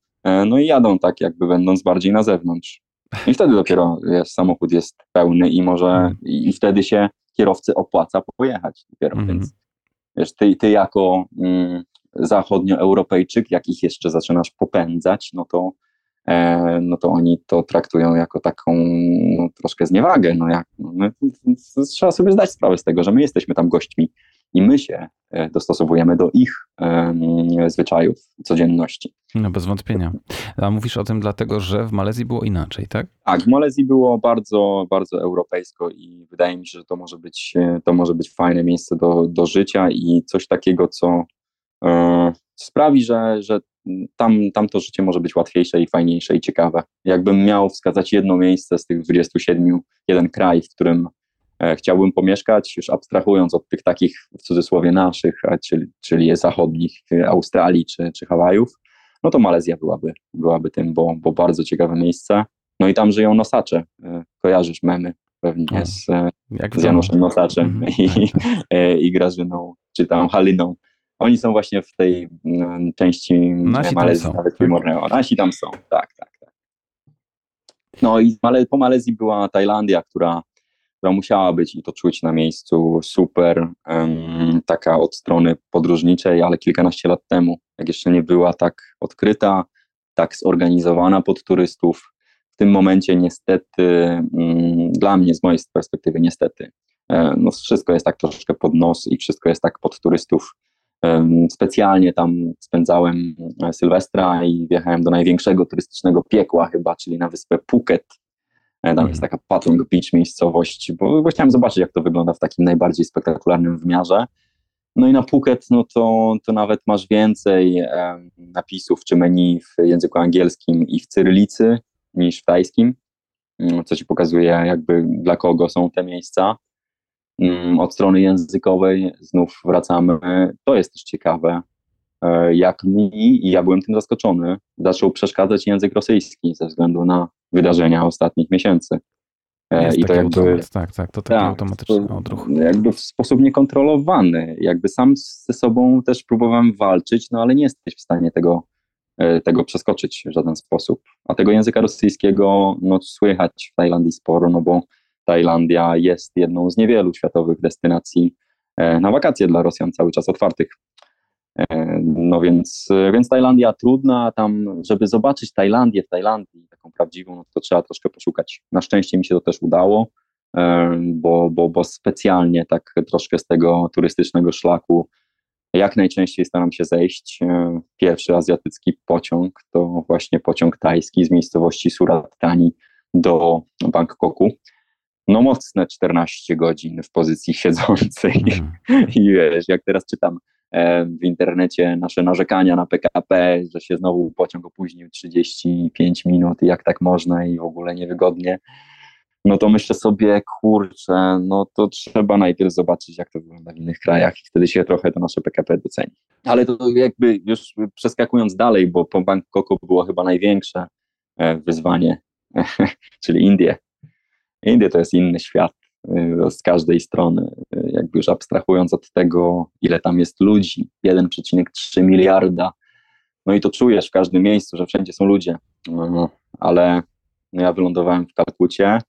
no i jadą tak jakby będąc bardziej na zewnątrz. I wtedy dopiero jest, samochód jest pełny i może, mhm. i wtedy się kierowcy opłaca pojechać dopiero, mm. więc wiesz, ty, ty jako mm, zachodnioeuropejczyk, jak ich jeszcze zaczynasz popędzać, no to e, no to oni to traktują jako taką no, troszkę zniewagę. No jak, no, no, trzeba sobie zdać sprawę z tego, że my jesteśmy tam gośćmi i my się e, dostosowujemy do ich zwyczajów codzienności.
No bez wątpienia. A mówisz o tym dlatego, że w Malezji było inaczej, tak?
Tak, w Malezji było bardzo, bardzo europejsko i wydaje mi się, że to może być, e, to może być fajne miejsce do, do życia i coś takiego, co e, sprawi, że, że tam, tam to życie może być łatwiejsze i fajniejsze i ciekawe. Jakbym miał wskazać jedno miejsce z tych 27, jeden kraj, w którym chciałbym pomieszkać, już abstrahując od tych takich w cudzysłowie naszych, czyli, czyli zachodnich, Australii czy, czy Hawajów, no to Malezja byłaby, byłaby tym, bo, bo bardzo ciekawe miejsce. No i tam żyją nosacze. E, kojarzysz memy pewnie z, e, z Januszem Nosaczem mm, i, tak, tak. i Grażyną, czy tam Haliną. Oni są właśnie w tej części Nasi Malezji, nawet tak. Nasi tam są, tak, tak, tak. No i po Malezji była Tajlandia, która która musiała być i to czuć na miejscu super, um, taka od strony podróżniczej, ale kilkanaście lat temu, jak jeszcze nie była tak odkryta, tak zorganizowana pod turystów. W tym momencie niestety, um, dla mnie z mojej perspektywy niestety, um, no wszystko jest tak troszkę pod nos i wszystko jest tak pod turystów. Specjalnie tam spędzałem e, Sylwestra i wjechałem do największego turystycznego piekła chyba, czyli na wyspę Phuket, tam jest mhm. taka Patong Beach miejscowość, bo, bo chciałem zobaczyć, jak to wygląda w takim najbardziej spektakularnym wymiarze. No i na Phuket, no to, to nawet masz więcej e, napisów czy menu w języku angielskim i w cyrylicy niż w tajskim, mm, co ci pokazuje jakby dla kogo są te miejsca. Mm, od strony językowej znów wracamy, to jest też ciekawe, e, jak mi, i ja byłem tym zaskoczony, zaczął przeszkadzać język rosyjski ze względu na wydarzenia ostatnich miesięcy.
E, jest I to jakby, automat, tak, tak, to taki tak, automatyczny odruch.
Jakby w sposób niekontrolowany, jakby sam ze sobą też próbowałem walczyć, no ale nie jesteś w stanie tego, e, tego przeskoczyć w żaden sposób. A tego języka rosyjskiego no, słychać w Tajlandii sporo, no bo Tajlandia jest jedną z niewielu światowych destynacji e, na wakacje dla Rosjan cały czas otwartych. E, no więc, więc Tajlandia trudna, tam, żeby zobaczyć Tajlandię w Tajlandii, taką prawdziwą, no to trzeba troszkę poszukać. Na szczęście mi się to też udało, e, bo, bo, bo specjalnie tak troszkę z tego turystycznego szlaku jak najczęściej staram się zejść. E, pierwszy azjatycki pociąg to właśnie pociąg tajski z miejscowości Surat Thani do Bangkoku. No mocne 14 godzin w pozycji siedzącej. Mm. I wiesz, jak teraz czytam E, w internecie nasze narzekania na PKP, że się znowu pociąg opóźnił 35 minut i jak tak można i w ogóle niewygodnie, no to myślę sobie, kurczę, no to trzeba najpierw zobaczyć, jak to wygląda w innych krajach i wtedy się trochę to nasze PKP doceni. Ale to jakby już przeskakując dalej, bo po Bangkoku było chyba największe e, wyzwanie, czyli Indie. Indie to jest inny świat. Y, z każdej strony, jakby już abstrahując od tego, ile tam jest ludzi, 1,3 miliarda, no i to czujesz w każdym miejscu, że wszędzie są ludzie, no, ale ja wylądowałem w Kalkucie,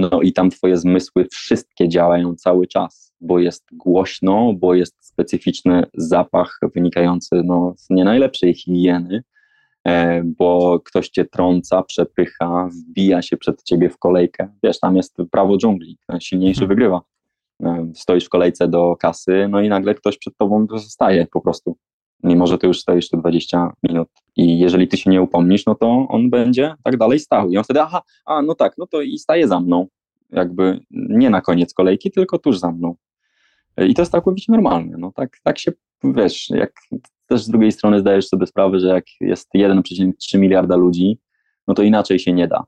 no i tam twoje zmysły wszystkie działają cały czas, bo jest głośno, bo jest specyficzny zapach wynikający no, z nie najlepszej higieny, E, bo ktoś cię trąca, przepycha, wbija się przed ciebie w kolejkę. Wiesz, tam jest prawo dżungli, silniejszy hmm. wygrywa. Stoisz w kolejce do kasy, no i nagle ktoś przed tobą zostaje po prostu. Mimo, że ty już stoisz tu 20 minut i jeżeli ty się nie upomnisz, no to on będzie tak dalej stał. I on wtedy, aha, a no tak, no to i staje za mną. Jakby nie na koniec kolejki, tylko tuż za mną. E, I to jest całkowicie normalne. No tak, tak się, wiesz, jak też z drugiej strony zdajesz sobie sprawę, że jak jest 1,3 miliarda ludzi, no to inaczej się nie da.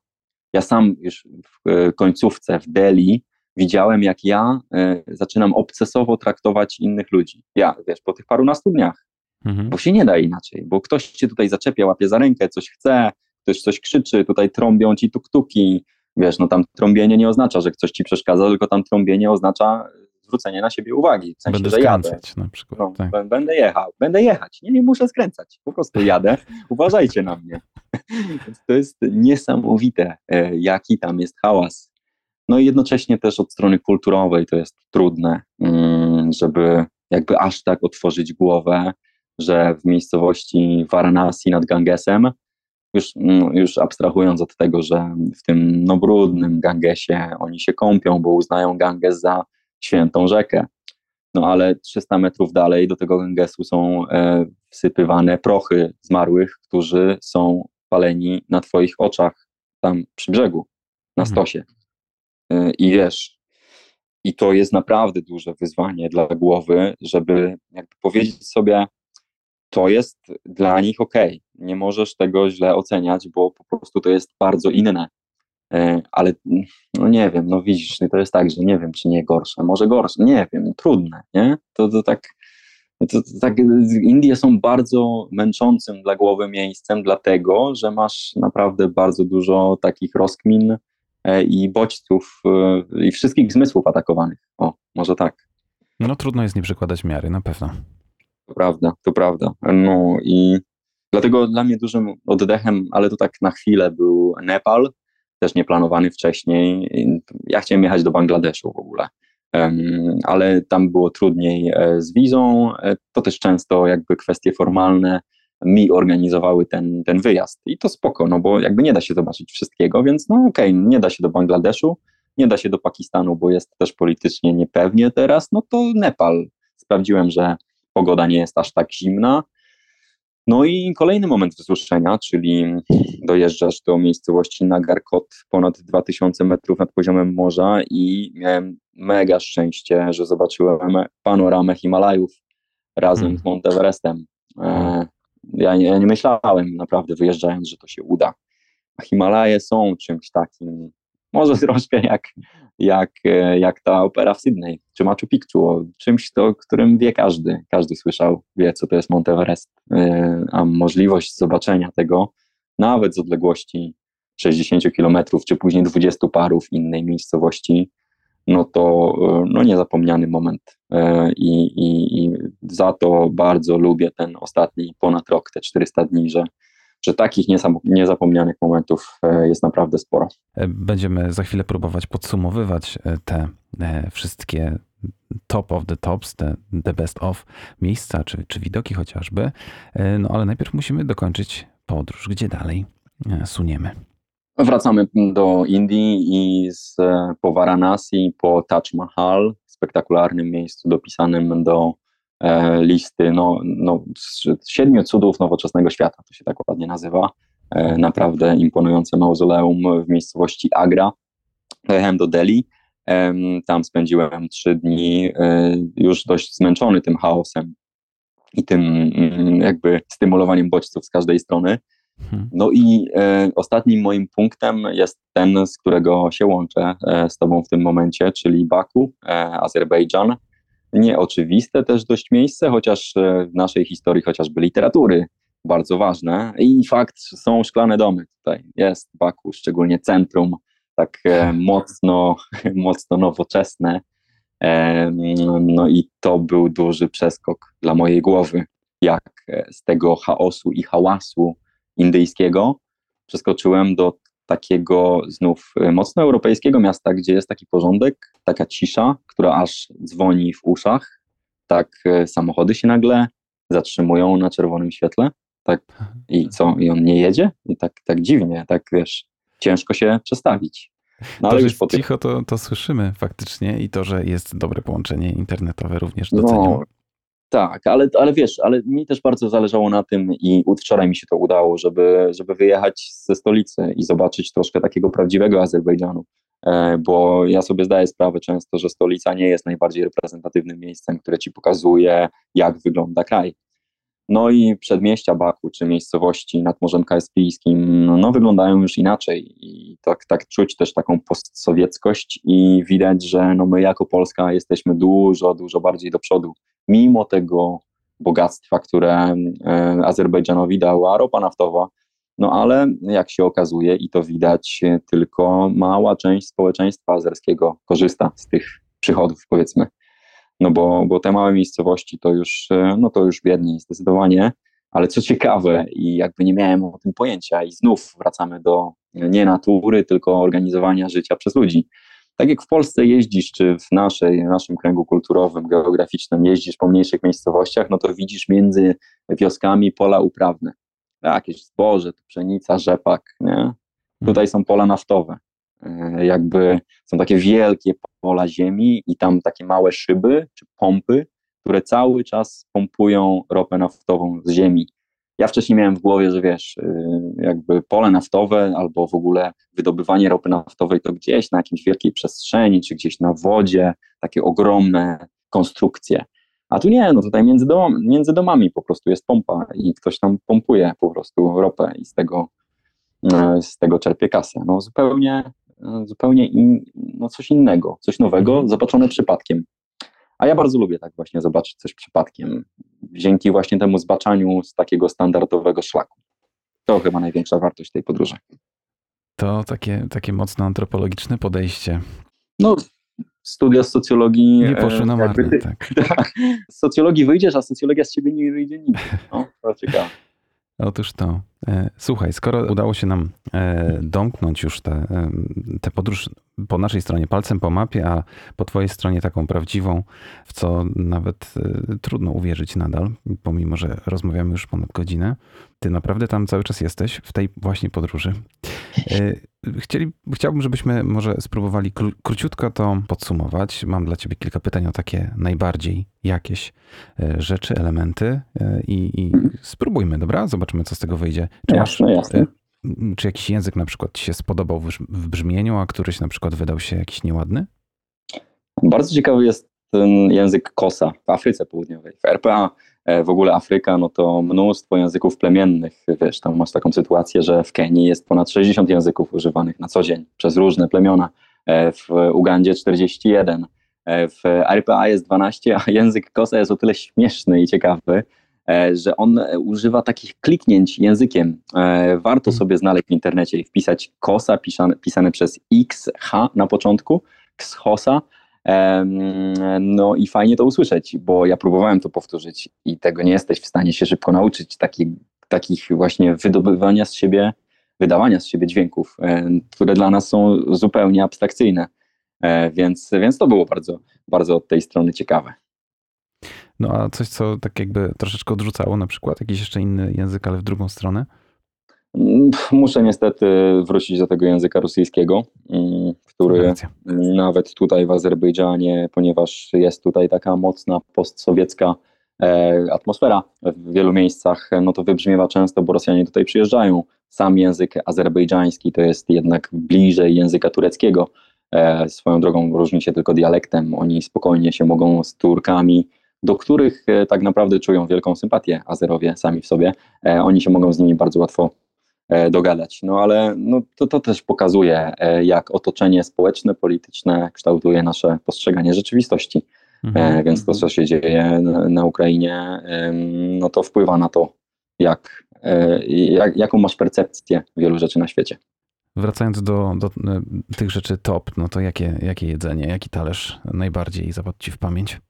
Ja sam już w e, końcówce w Delhi widziałem, jak ja y, zaczynam obcesowo traktować innych ludzi. Ja, wiesz, po tych parunastu dniach. Mhm. Bo się nie da inaczej, bo ktoś cię tutaj zaczepia, łapie za rękę, coś chce, ktoś coś krzyczy, tutaj trąbią ci tuktuki. Wiesz, no tam trąbienie nie oznacza, że ktoś ci przeszkadza, tylko tam trąbienie oznacza zwrócenie na siebie uwagi. W sensie,
będę
że jadę.
na przykład. No,
tak. Będę jechał, będę jechać. Nie, nie muszę skręcać. Po prostu jadę. Uważajcie na mnie. to jest niesamowite, e, jaki tam jest hałas. No i jednocześnie też od strony kulturowej to jest trudne, mm, żeby jakby aż tak otworzyć głowę, że w miejscowości Varanasi nad Gangesem już, no, już abstrahując od tego, że w tym no, brudnym Gangesie oni się kąpią, bo uznają Ganges za świętą rzekę. No ale 300 metrów dalej do tego Gangesu są e, wsypywane prochy zmarłych, którzy są paleni na twoich oczach tam przy brzegu, na mhm. stosie. E, I wiesz, i to jest naprawdę duże wyzwanie dla głowy, żeby jakby powiedzieć sobie, to jest dla nich ok. Nie możesz tego źle oceniać, bo po prostu to jest bardzo inne. E, ale no nie wiem, no widzisz, to jest tak, że nie wiem, czy nie gorsze, może gorsze, nie wiem, trudne, nie? To, to tak, to, to tak, Indie są bardzo męczącym dla głowy miejscem, dlatego, że masz naprawdę bardzo dużo takich rozkmin i bodźców e, i wszystkich zmysłów atakowanych. O, może tak.
No trudno jest nie przykładać miary, na pewno.
To prawda, to prawda. No i dlatego dla mnie dużym oddechem, ale to tak na chwilę był Nepal, też nieplanowany wcześniej. Ja chciałem jechać do Bangladeszu w ogóle, ale tam było trudniej e, z wizą. E, to też często jakby kwestie formalne mi organizowały ten, ten wyjazd. I to spoko, no bo jakby nie da się zobaczyć wszystkiego, więc no okej, okay, nie da się do Bangladeszu, nie da się do Pakistanu, bo jest też politycznie niepewnie teraz, no to Nepal. Sprawdziłem, że pogoda nie jest aż tak zimna. No i kolejny moment wzruszenia, czyli dojeżdżasz do miejscowości Nagarkot, ponad 2000 metrów nad poziomem morza i miałem mega szczęście, że zobaczyłem panoramę Himalajów razem hmm. z Monteverestem. Ja, nie, nie myślałem naprawdę wyjeżdżając, że to się uda. A Himalaje są czymś takim, może troszkę jak jak, jak ta opera w Sydney, czy Machu Picchu, o czymś, to, którym wie każdy, każdy słyszał, wie co to jest Monteverest, e, a możliwość zobaczenia tego nawet z odległości 60 kilometrów, czy później 20 parów innej miejscowości, no to e, no niezapomniany moment I, i, i za to bardzo lubię ten ostatni ponad rok, te 400 dni, że że takich niezapomnianych momentów e, jest naprawdę sporo.
E, będziemy za chwilę próbować podsumowywać e, te wszystkie top of the tops, te the best of miejsca czy, czy widoki chociażby. No ale najpierw musimy dokończyć podróż. Gdzie dalej suniemy?
Wracamy do Indii i z, po Varanasi, po Taj Mahal, spektakularnym miejscu dopisanym do E, listy no, no, siedmiu cudów nowoczesnego świata, to się tak ładnie nazywa. E, naprawdę imponujące mauzoleum w miejscowości Agra. Pojechałem do Delhi, tam spędziłem trzy dni, e, już dość zmęczony tym chaosem i tym mm, jakby stymulowaniem bodźców z każdej strony. Hmm. No i e, ostatnim moim punktem jest ten, z którego się łączę e, z Tobą w tym momencie, czyli Baku, e, Azerbejdżan nieoczywiste też dość miejsce, chociaż e, w naszej historii chociażby literatury bardzo ważne. I fakt, są szklane domy tutaj. Jest Baku, szczególnie centrum, tak e, mocno, mocno nowoczesne. E, no i to był duży przeskok dla mojej głowy, jak z tego chaosu i hałasu indyjskiego przeskoczyłem do takiego znów y, mocno europejskiego miasta, gdzie jest taki porządek, taka cisza, która aż dzwoni w uszach. Tak y, samochody się nagle zatrzymują na czerwonym świetle. Tak i co? I on nie jedzie? I tak, tak dziwnie, tak wiesz, ciężko się przestawić.
No, ale to, już po cicho, to, to słyszymy faktycznie i to, że jest dobre połączenie internetowe również doceniam. No,
tak, ale, ale wiesz, ale mi też bardzo zależało na tym i wczoraj mi się to udało, żeby, żeby wyjechać ze stolicy i zobaczyć troszkę takiego prawdziwego Azerbejdżanu, e, bo ja sobie zdaję sprawę często, że stolica nie jest najbardziej reprezentatywnym miejscem, które ci pokazuje, jak wygląda kraj. No i przedmieścia Baku, czy miejscowości nad Morzem Kaspijskim, no, wyglądają już inaczej i tak, tak czuć też taką postsowieckość i widać, że no my jako Polska jesteśmy dużo, dużo bardziej do przodu, mimo tego bogactwa, które e, Azerbejdżanowi dała ropa naftowa, no ale jak się okazuje i to widać, tylko mała część społeczeństwa azerskiego korzysta z tych przychodów, powiedzmy. No bo, bo te małe miejscowości to już, e, no to już biedni zdecydowanie, ale co ciekawe i jakby nie miałem o tym pojęcia i znów wracamy do nie natury, tylko organizowania życia przez ludzi. Tak jak w Polsce jeździsz, czy w naszej, naszym kręgu kulturowym, geograficznym jeździsz po mniejszych miejscowościach, no to widzisz między wioskami pola uprawne. jakieś zboże, pszenica, rzepak, nie? Tutaj są pola naftowe. E, jakby są takie wielkie pola ziemi i tam takie małe szyby czy pompy, które cały czas pompują ropę naftową z ziemi. Ja wcześniej miałem w głowie, że wiesz, y, jakby pole naftowe albo w ogóle wydobywanie ropy naftowej to gdzieś na jakiejś wielkiej przestrzeni, czy gdzieś na wodzie, takie ogromne konstrukcje. A tu nie, no tutaj między, dom, między domami po prostu jest pompa i ktoś tam pompuje po prostu ropę i z tego, e, z tego czerpie kasę. No zupełnie, e, zupełnie in, no coś innego, coś nowego, mhm. zobaczone przypadkiem. A ja bardzo lubię tak właśnie zobaczyć coś przypadkiem, dzięki właśnie temu zbaczaniu z takiego standardowego szlaku. To chyba największa wartość tej podróży.
To takie, takie mocno antropologiczne podejście.
No, studia z socjologii.
Nie poszły na marne, ty, tak.
Z socjologii wyjdziesz, a socjologia z ciebie nie wyjdzie nigdy. No, to ciekawe.
Otóż to. E, słuchaj, skoro udało się nam e, domknąć już tę te, podróż po naszej stronie palcem po mapie, a po twojej stronie taką prawdziwą, w co nawet e, trudno uwierzyć nadal, pomimo że rozmawiamy już ponad godzinę, ty naprawdę tam cały czas jesteś w tej właśnie podróży. Chcieli, chciałbym, żebyśmy może spróbowali kró, króciutko to podsumować. Mam dla ciebie kilka pytań o takie najbardziej jakieś rzeczy, elementy i, i spróbujmy, dobra? Zobaczymy, co z tego wyjdzie.
Czy jasne, masz, jasne.
Czy jakiś język na przykład ci się spodobał w brzmieniu, a któryś na przykład wydał się jakiś nieładny?
Bardzo ciekawy jest ten język Kosa w Afryce Południowej. W RPA e, w ogóle Afryka, no to mnóstwo języków plemiennych. Wiesz, tam masz taką sytuację, że w Kenii jest ponad 60 języków używanych na co dzień przez różne plemiona. E, w Ugandzie 41. E, w RPA jest 12, a język Kosa jest o tyle śmieszny i ciekawy, że on e, używa takich kliknięć językiem. E, warto mhm. sobie znaleźć w internecie i wpisać kosa pisane, pisane przez XH na początku, kshosa. No i fajnie to usłyszeć, bo ja próbowałem to powtórzyć i tego nie jesteś w stanie się szybko nauczyć, takich, takich właśnie wydobywania z siebie, wydawania z siebie dźwięków, które dla nas są zupełnie abstrakcyjne. Więc, więc to było bardzo, bardzo od tej strony ciekawe.
No a coś, co tak jakby troszeczkę odrzucało, na przykład jakiś jeszcze inny język, ale w drugą stronę?
Mm, muszę niestety wrócić do tego języka rosyjskiego, mm, który nawet tutaj w Azerbejdżanie, ponieważ jest tutaj taka mocna postsowiecka e, atmosfera w wielu miejscach, no to wybrzmiewa często, bo Rosjanie tutaj przyjeżdżają. Sam język azerbejdżański to jest jednak bliżej języka tureckiego. E, swoją drogą różni się tylko dialektem. Oni spokojnie się mogą z Turkami do których e, tak naprawdę czują wielką sympatię Azerowie sami w sobie. E, oni się mogą z nimi bardzo łatwo e, dogadać. No ale no, to, to też pokazuje, jak otoczenie społeczne, polityczne kształtuje nasze postrzeganie rzeczywistości. Mhm. Więc to, co się dzieje na, na Ukrainie, no to wpływa na to, jak, jak, jaką masz percepcję wielu rzeczy na świecie.
Wracając do, do tych rzeczy top, no to jakie, jakie jedzenie, jaki talerz najbardziej zapadł Ci w pamięć?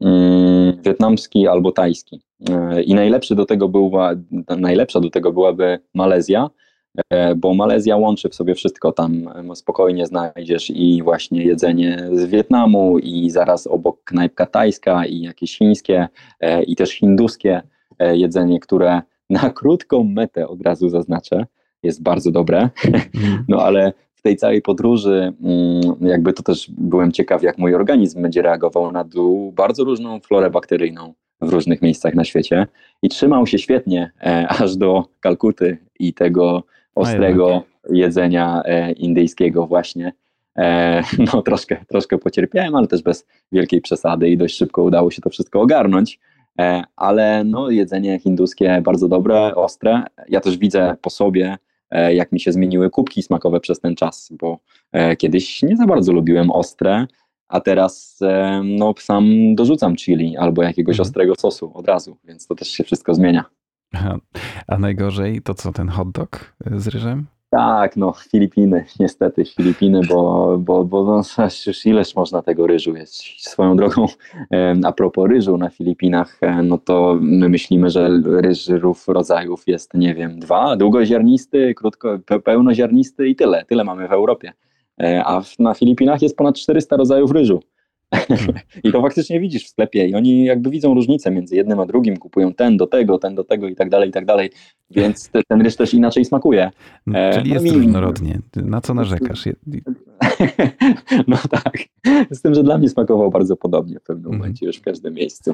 Mm, wietnamski albo tajski. E, I najlepszy do tego była, najlepsza do tego byłaby Malezja, e, bo Malezja łączy w sobie wszystko. Tam spokojnie znajdziesz i właśnie jedzenie z Wietnamu, i zaraz obok knajpka tajska, i jakieś chińskie, e, i też hinduskie jedzenie, które na krótką metę od razu zaznaczę, jest bardzo dobre. Mm. No ale tej całej podróży, mm, jakby to też byłem ciekaw, jak mój organizm będzie reagował na dół, bardzo różną florę bakteryjną w różnych miejscach na świecie i trzymał się świetnie e, aż do Kalkuty i tego ostrego jedzenia e, indyjskiego właśnie. E, no troszkę, troszkę pocierpiałem, ale też bez wielkiej przesady i dość szybko udało się to wszystko ogarnąć. E, ale no, jedzenie hinduskie bardzo dobre, ostre. Ja też widzę po sobie, jak mi się zmieniły kubki smakowe przez ten czas, bo e, kiedyś nie za bardzo lubiłem ostre, a teraz e, no, sam dorzucam chili albo jakiegoś mhm. ostrego sosu od razu, więc to też się wszystko zmienia.
A najgorzej to co, ten hot dog z ryżem?
Tak, no Filipiny, niestety Filipiny, bo, bo, bo no, już ileż można tego ryżu jest. Swoją drogą, a propos ryżu na Filipinach, e, no to my myślimy, że ryżów rodzajów jest, nie wiem, dwa, długoziarnisty, krótko, pełnoziarnisty i tyle, tyle mamy w Europie. E, a na Filipinach jest ponad 400 rodzajów ryżu. I to faktycznie widzisz w sklepie i oni jakby widzą różnicę między jednym a drugim, kupują ten do tego, ten do tego i tak dalej, i tak dalej, więc ten ryż też inaczej smakuje.
E, Czyli no jest mi... różnorodnie. Na co narzekasz?
No tak. Z tym, że dla mnie smakował bardzo podobnie w pewnym mhm. momencie już w każdym miejscu.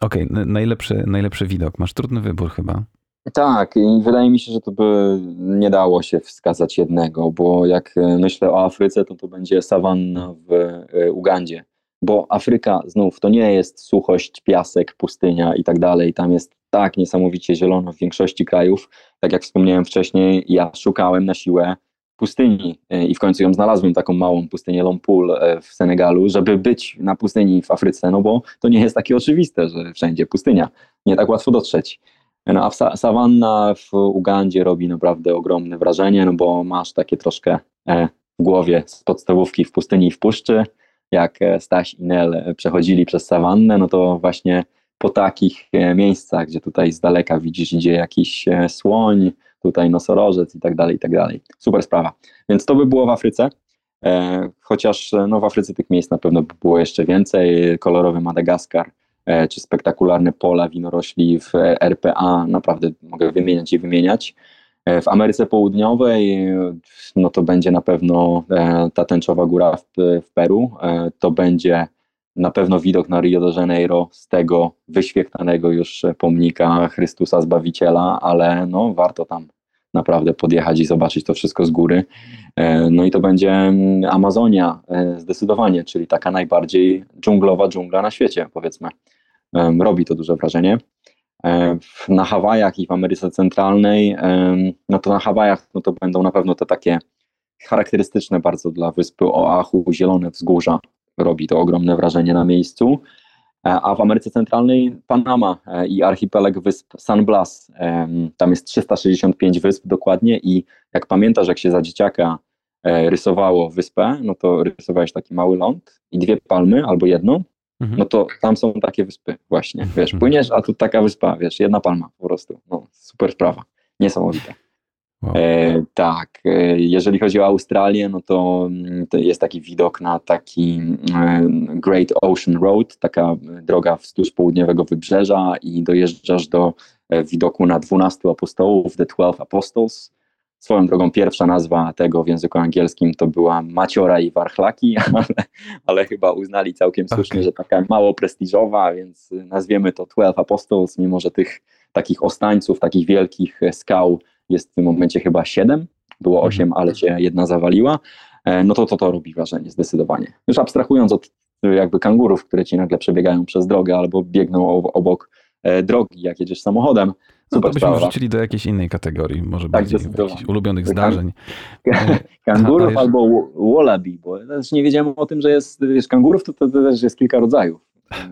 Okej, okay, najlepszy, najlepszy widok. Masz trudny wybór chyba.
Tak, i wydaje mi się, że to by nie dało się wskazać jednego, bo jak e, myślę o Afryce, to to będzie sawanna w e, Ugandzie, bo Afryka znów to nie jest suchość, piasek, pustynia i tak dalej. Tam jest tak niesamowicie zielono w większości krajów. Tak jak wspomniałem wcześniej, ja szukałem na siłę pustyni e, i w końcu ją znalazłem, taką małą pustynię Lompul w Senegalu, żeby być na pustyni w Afryce, no bo to nie jest takie oczywiste, że wszędzie pustynia. Nie tak łatwo dotrzeć. No, a sawanna w Ugandzie robi naprawdę ogromne wrażenie, no bo masz takie troszkę e, w głowie z podstawówki w pustyni i w puszczy. Jak e, Staś i Nel e, przechodzili przez sawannę, no to właśnie po takich miejscach, gdzie tutaj z daleka widzisz, idzie jakiś słoń, tutaj nosorożec i tak dalej, i tak dalej. Super sprawa. Więc to by było w Afryce. Chociaż no, w Afryce tych miejsc na pewno by było jeszcze więcej. Kolorowy Madagaskar, E, czy spektakularne pola winorośli w RPA, naprawdę mogę wymieniać i wymieniać. E, w Ameryce Południowej no to będzie na pewno e, ta tęczowa góra w, w Peru, to będzie na pewno widok na Rio de Janeiro z tego wyświechtanego już pomnika Chrystusa Zbawiciela, ale no warto tam naprawdę podjechać i zobaczyć to wszystko z góry. No i to będzie mm, Amazonia zdecydowanie, czyli taka najbardziej dżunglowa dżungla na świecie, powiedzmy robi to duże wrażenie. Na Hawajach i w Ameryce Centralnej, no to na Hawajach no to będą na pewno te takie charakterystyczne bardzo dla wyspy Oahu, zielone wzgórza. Robi to ogromne wrażenie na miejscu. E, a w Ameryce Centralnej Panama e, i archipelag wysp San Blas. Tam jest 365 wysp dokładnie i jak pamiętasz, jak się za dzieciaka e, rysowało wyspę, no to rysowałeś taki mały ląd i dwie palmy albo jedną Mhm. no to tam są takie wyspy właśnie, wiesz, mhm. płyniesz, a tu taka wyspa, wiesz, jedna palma po prostu, no super sprawa, niesamowite. Wow. E, tak, e, jeżeli chodzi o Australię, no to, mm, to, jest taki widok na taki e, Great Ocean Road, taka droga wzdłuż południowego wybrzeża i dojeżdżasz do e, widoku na 12 apostołów, The Twelve Apostles, Swoją drogą pierwsza nazwa tego w języku angielskim to była Maciora i Warchlaki, ale, ale chyba uznali całkiem słusznie, okay. że taka mało prestiżowa, więc nazwiemy to Twelve Apostles, mimo że tych takich ostańców, takich wielkich skał jest w tym momencie chyba siedem, było mhm. osiem, ale się jedna zawaliła, e, no to to, to robi wrażenie zdecydowanie. Już abstrahując od jakby kangurów, które ci nagle przebiegają przez drogę albo biegną obok e, drogi, jak jedziesz samochodem,
no to byśmy wrzucili do jakiejś innej kategorii, może tak, bardziej ulubionych zdarzeń.
Kangurów albo wallaby, bo też nie wiedziałem o tym, że jest, wiesz, kangurów to, to, to też jest kilka rodzajów.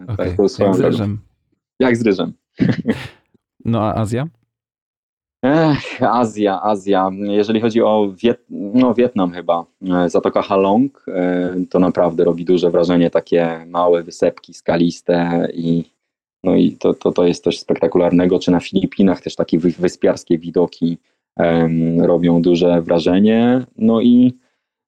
Okay. Tak, jak z ryżem.
Jak z ryżem.
No a Azja?
Ech, Azja, Azja. Jeżeli chodzi o Wiet no, Wietnam chyba, e, Zatoka Halong, e, to naprawdę robi duże wrażenie, takie małe wysepki skaliste i no i to, to, to jest coś spektakularnego, czy na Filipinach też takie wyspiarskie widoki um, robią duże wrażenie. No i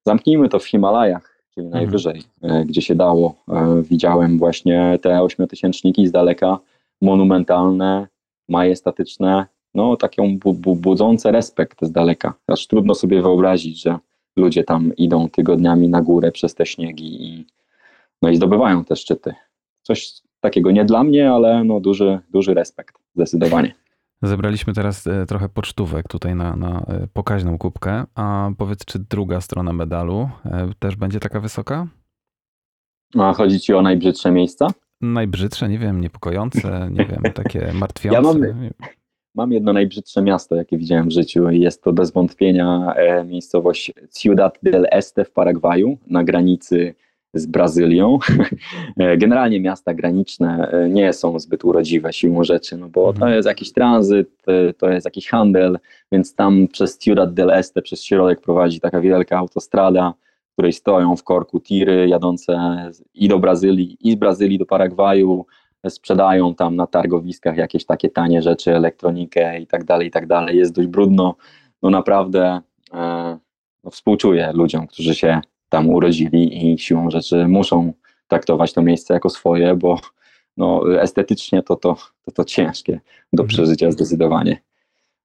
zamknijmy to w Himalajach, czyli mhm. najwyżej, e, gdzie się dało. Widziałem właśnie te ośmiotysięczniki z daleka, monumentalne, majestatyczne, no taką bu bu budzące respekt z daleka. Aż trudno sobie wyobrazić, że ludzie tam idą tygodniami na górę przez te śniegi i, no i zdobywają te szczyty. Coś takiego nie dla mnie, ale no duży, duży respekt, zdecydowanie.
Zebraliśmy teraz e, trochę pocztówek tutaj na, na e, pokaźną kubkę, a powiedz, czy druga strona medalu e, też będzie taka wysoka?
A chodzi ci o najbrzydsze miejsca?
Najbrzydsze, nie wiem, niepokojące, nie wiem, takie martwiące.
Ja mam, mam jedno najbrzydsze miasto, jakie widziałem w życiu i jest to bez wątpienia miejscowość Ciudad del Este w Paragwaju, na granicy z Brazylią. E, generalnie miasta graniczne e, nie są zbyt urodziwe siłą rzeczy, no bo to mhm. jest jakiś tranzyt, e, to jest jakiś handel, więc tam przez Ciudad del Este, przez środek prowadzi taka wielka autostrada, w której stoją w korku tiry jadące i do Brazylii, i z Brazylii do Paragwaju, sprzedają tam na targowiskach jakieś takie tanie rzeczy, elektronikę i tak dalej, i tak dalej. Jest dość brudno, no naprawdę no współczuję ludziom, którzy się tam urodzili i siłą rzeczy muszą traktować to miejsce jako swoje, bo no, estetycznie to, to, to, to ciężkie do mhm. przeżycia zdecydowanie.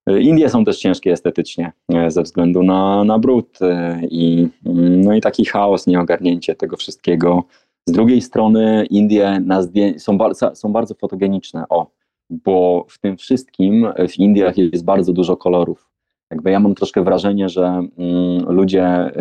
Indie są też ciężkie estetycznie e, ze względu na, na brud e, i, no i taki chaos, nieogarnięcie tego wszystkiego. Z drugiej strony Indie są, bardzo, są bardzo fotogeniczne, o, bo w tym wszystkim w Indiach jest bardzo dużo kolorów. Jakby ja mam troszkę wrażenie, że mm, ludzie,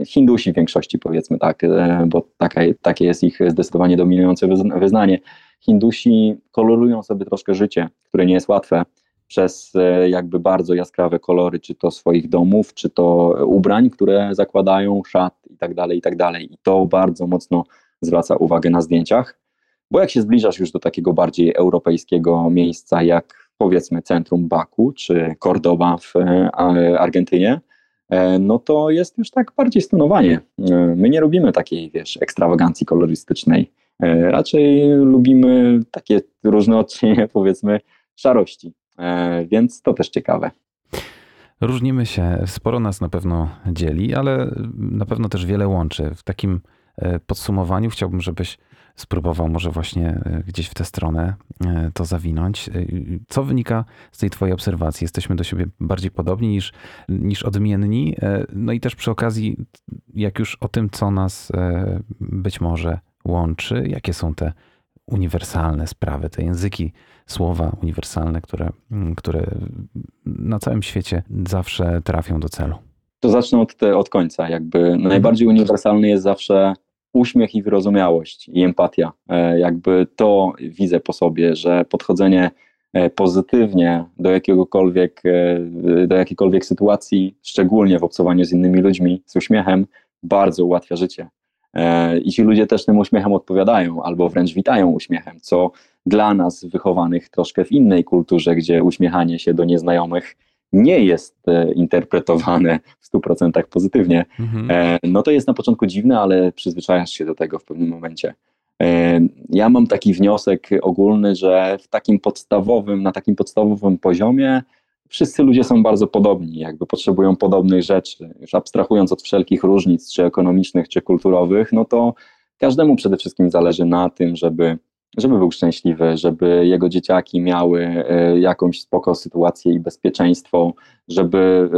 y, Hindusi w większości powiedzmy tak, y, bo taka, takie jest ich zdecydowanie dominujące wyznanie. Hindusi kolorują sobie troszkę życie, które nie jest łatwe przez y, jakby bardzo jaskrawe kolory, czy to swoich domów, czy to ubrań, które zakładają, szat tak dalej, i tak dalej. I to bardzo mocno zwraca uwagę na zdjęciach, bo jak się zbliżasz już do takiego bardziej europejskiego miejsca, jak powiedzmy centrum Baku czy Cordoba w e, Argentynie, e, no to jest już tak bardziej stonowanie. E, my nie lubimy takiej, wiesz, ekstrawagancji kolorystycznej. Raczej lubimy takie różne odcienie, powiedzmy, szarości. Więc to też ciekawe.
Różnimy się, sporo nas na pewno dzieli, ale na pewno też wiele łączy. W takim podsumowaniu chciałbym, żebyś spróbował może właśnie e, gdzieś w tę stronę e, to zawinąć. E, co wynika z tej twojej obserwacji? Jesteśmy do siebie bardziej podobni niż, niż odmienni. No i też przy okazji, jak już o tym, co nas być może łączy, jakie są te uniwersalne sprawy, te języki, słowa uniwersalne, które, które na całym świecie zawsze trafią do celu.
To zacznę od, te, od końca. Jakby najbardziej uniwersalny jest zawsze uśmiech i wyrozumiałość i empatia. E, jakby to widzę po sobie, że podchodzenie e, pozytywnie do jakiegokolwiek, e, do jakiejkolwiek sytuacji, szczególnie w obcowaniu z innymi ludźmi, z uśmiechem, bardzo ułatwia życie. I ci ludzie też tym uśmiechem odpowiadają, albo wręcz witają uśmiechem, co dla nas wychowanych troszkę w innej kulturze, gdzie uśmiechanie się do nieznajomych nie jest e, interpretowane w 100% pozytywnie, mhm. E, no to jest na początku dziwne, ale przyzwyczajasz się do tego w pewnym momencie. E, ja mam taki wniosek ogólny, że w takim podstawowym, na takim podstawowym poziomie wszyscy ludzie są bardzo podobni, jakby potrzebują podobnych rzeczy. Już abstrahując od wszelkich różnic, czy ekonomicznych, czy kulturowych, no to każdemu przede wszystkim zależy na tym, żeby żeby był szczęśliwy, żeby jego dzieciaki miały e, jakąś spoko sytuację i bezpieczeństwo, żeby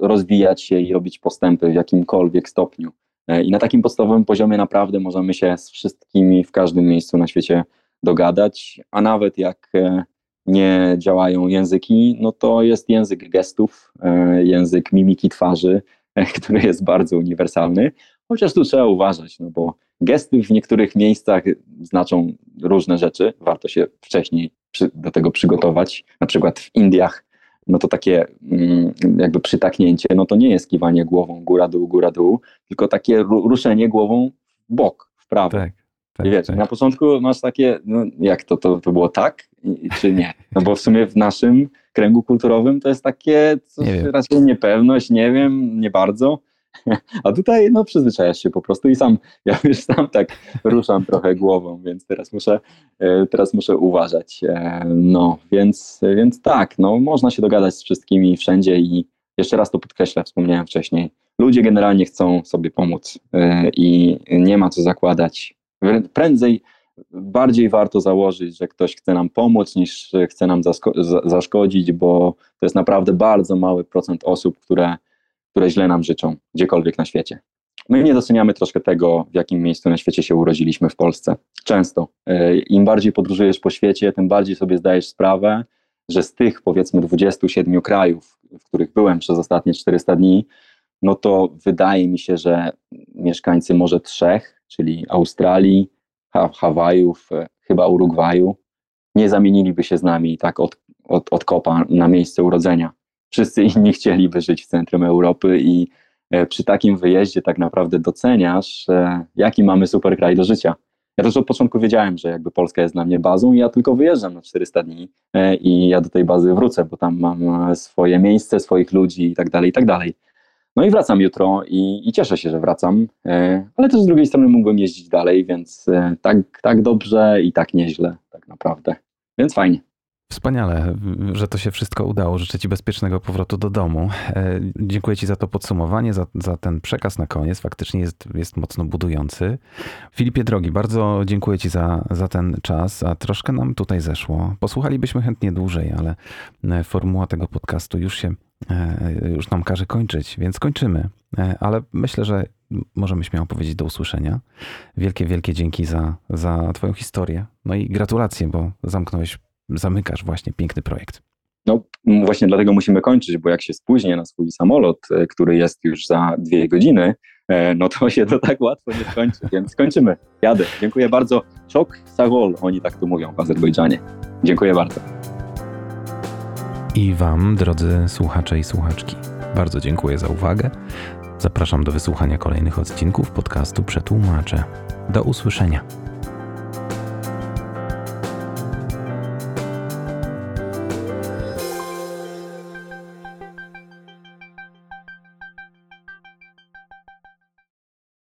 rozwijać się i robić postępy w jakimkolwiek stopniu. E, I na takim podstawowym poziomie naprawdę możemy się z wszystkimi w każdym miejscu na świecie dogadać, a nawet jak e, nie działają języki, no to jest język gestów, język mimiki twarzy, który jest bardzo uniwersalny, chociaż tu trzeba uważać, no bo gesty w niektórych miejscach znaczą różne rzeczy, warto się wcześniej przy, do tego przygotować, na przykład w Indiach, no to takie mm, jakby przytaknięcie, no to nie jest kiwanie głową góra-dół, góra-dół, tylko takie ruszenie głową w bok, w prawo. Tak. Tak, wiesz, tak. na początku masz takie, no jak to, to, to było tak, czy nie? No bo w sumie w naszym kręgu kulturowym to jest takie nie raczej niepewność, nie wiem, nie bardzo. A tutaj no przyzwyczajasz się po prostu i sam, ja już sam tak ruszam trochę głową, więc teraz muszę, e, teraz muszę uważać. E, no, więc, więc tak, no można się dogadać z wszystkimi wszędzie i jeszcze raz to podkreślę, wspomniałem wcześniej, ludzie generalnie chcą sobie pomóc e, i nie ma co zakładać. Prędzej bardziej warto założyć, że ktoś chce nam pomóc, niż chce nam zaszkodzić, bo to jest naprawdę bardzo mały procent osób, które które źle nam życzą, gdziekolwiek na świecie. My nie doceniamy troszkę tego, w jakim miejscu na świecie się urodziliśmy w Polsce. Często. E, Im bardziej podróżujesz po świecie, tym bardziej sobie zdajesz sprawę, że z tych powiedzmy 27 krajów, w których byłem przez ostatnie 400 dni, no to wydaje mi się, że mieszkańcy może trzech, czyli Australii, Hawajów, e, chyba Urugwaju, nie zamieniliby się z nami tak od, od, od kopa na miejsce urodzenia wszyscy inni chcieliby żyć w centrum Europy i e, przy takim wyjeździe tak naprawdę doceniasz, e, jaki mamy super kraj do życia. Ja też od początku wiedziałem, że jakby Polska jest dla mnie bazą i ja tylko wyjeżdżam na 400 dni i ja do tej bazy wrócę, bo tam mam swoje miejsce, swoich ludzi i tak dalej, i tak dalej. No i wracam jutro i, i cieszę się, że wracam, ale też z drugiej strony mógłbym jeździć dalej, więc tak, tak dobrze i tak nieźle tak naprawdę. Więc fajnie.
Wspaniale, że to się wszystko udało. Życzę Ci bezpiecznego powrotu do domu. E, dziękuję Ci za to podsumowanie, za, za ten przekaz na koniec. Faktycznie jest, jest mocno budujący. Filipie drogi, bardzo dziękuję Ci za, za ten czas, a troszkę nam tutaj zeszło. Posłuchalibyśmy chętnie dłużej, ale e, formuła tego podcastu już się e, już nam każe kończyć, więc kończymy. Ale myślę, że możemy śmiało powiedzieć do usłyszenia. Wielkie, wielkie dzięki za, za Twoją historię. No i gratulacje, bo zamknąłeś zamykasz właśnie piękny projekt.
No właśnie dlatego musimy kończyć, bo jak się spóźnię na swój samolot, e, który jest już za dwie godziny, e, no to się to tak łatwo nie skończy, więc kończymy. Jadę. Dziękuję bardzo. Czok Sagol, oni tak tu mówią w Azerbejdżanie. Dziękuję bardzo.
I Wam, drodzy słuchacze i słuchaczki, bardzo dziękuję za uwagę. Zapraszam do wysłuchania kolejnych odcinków podcastu Przetłumaczę. Do usłyszenia.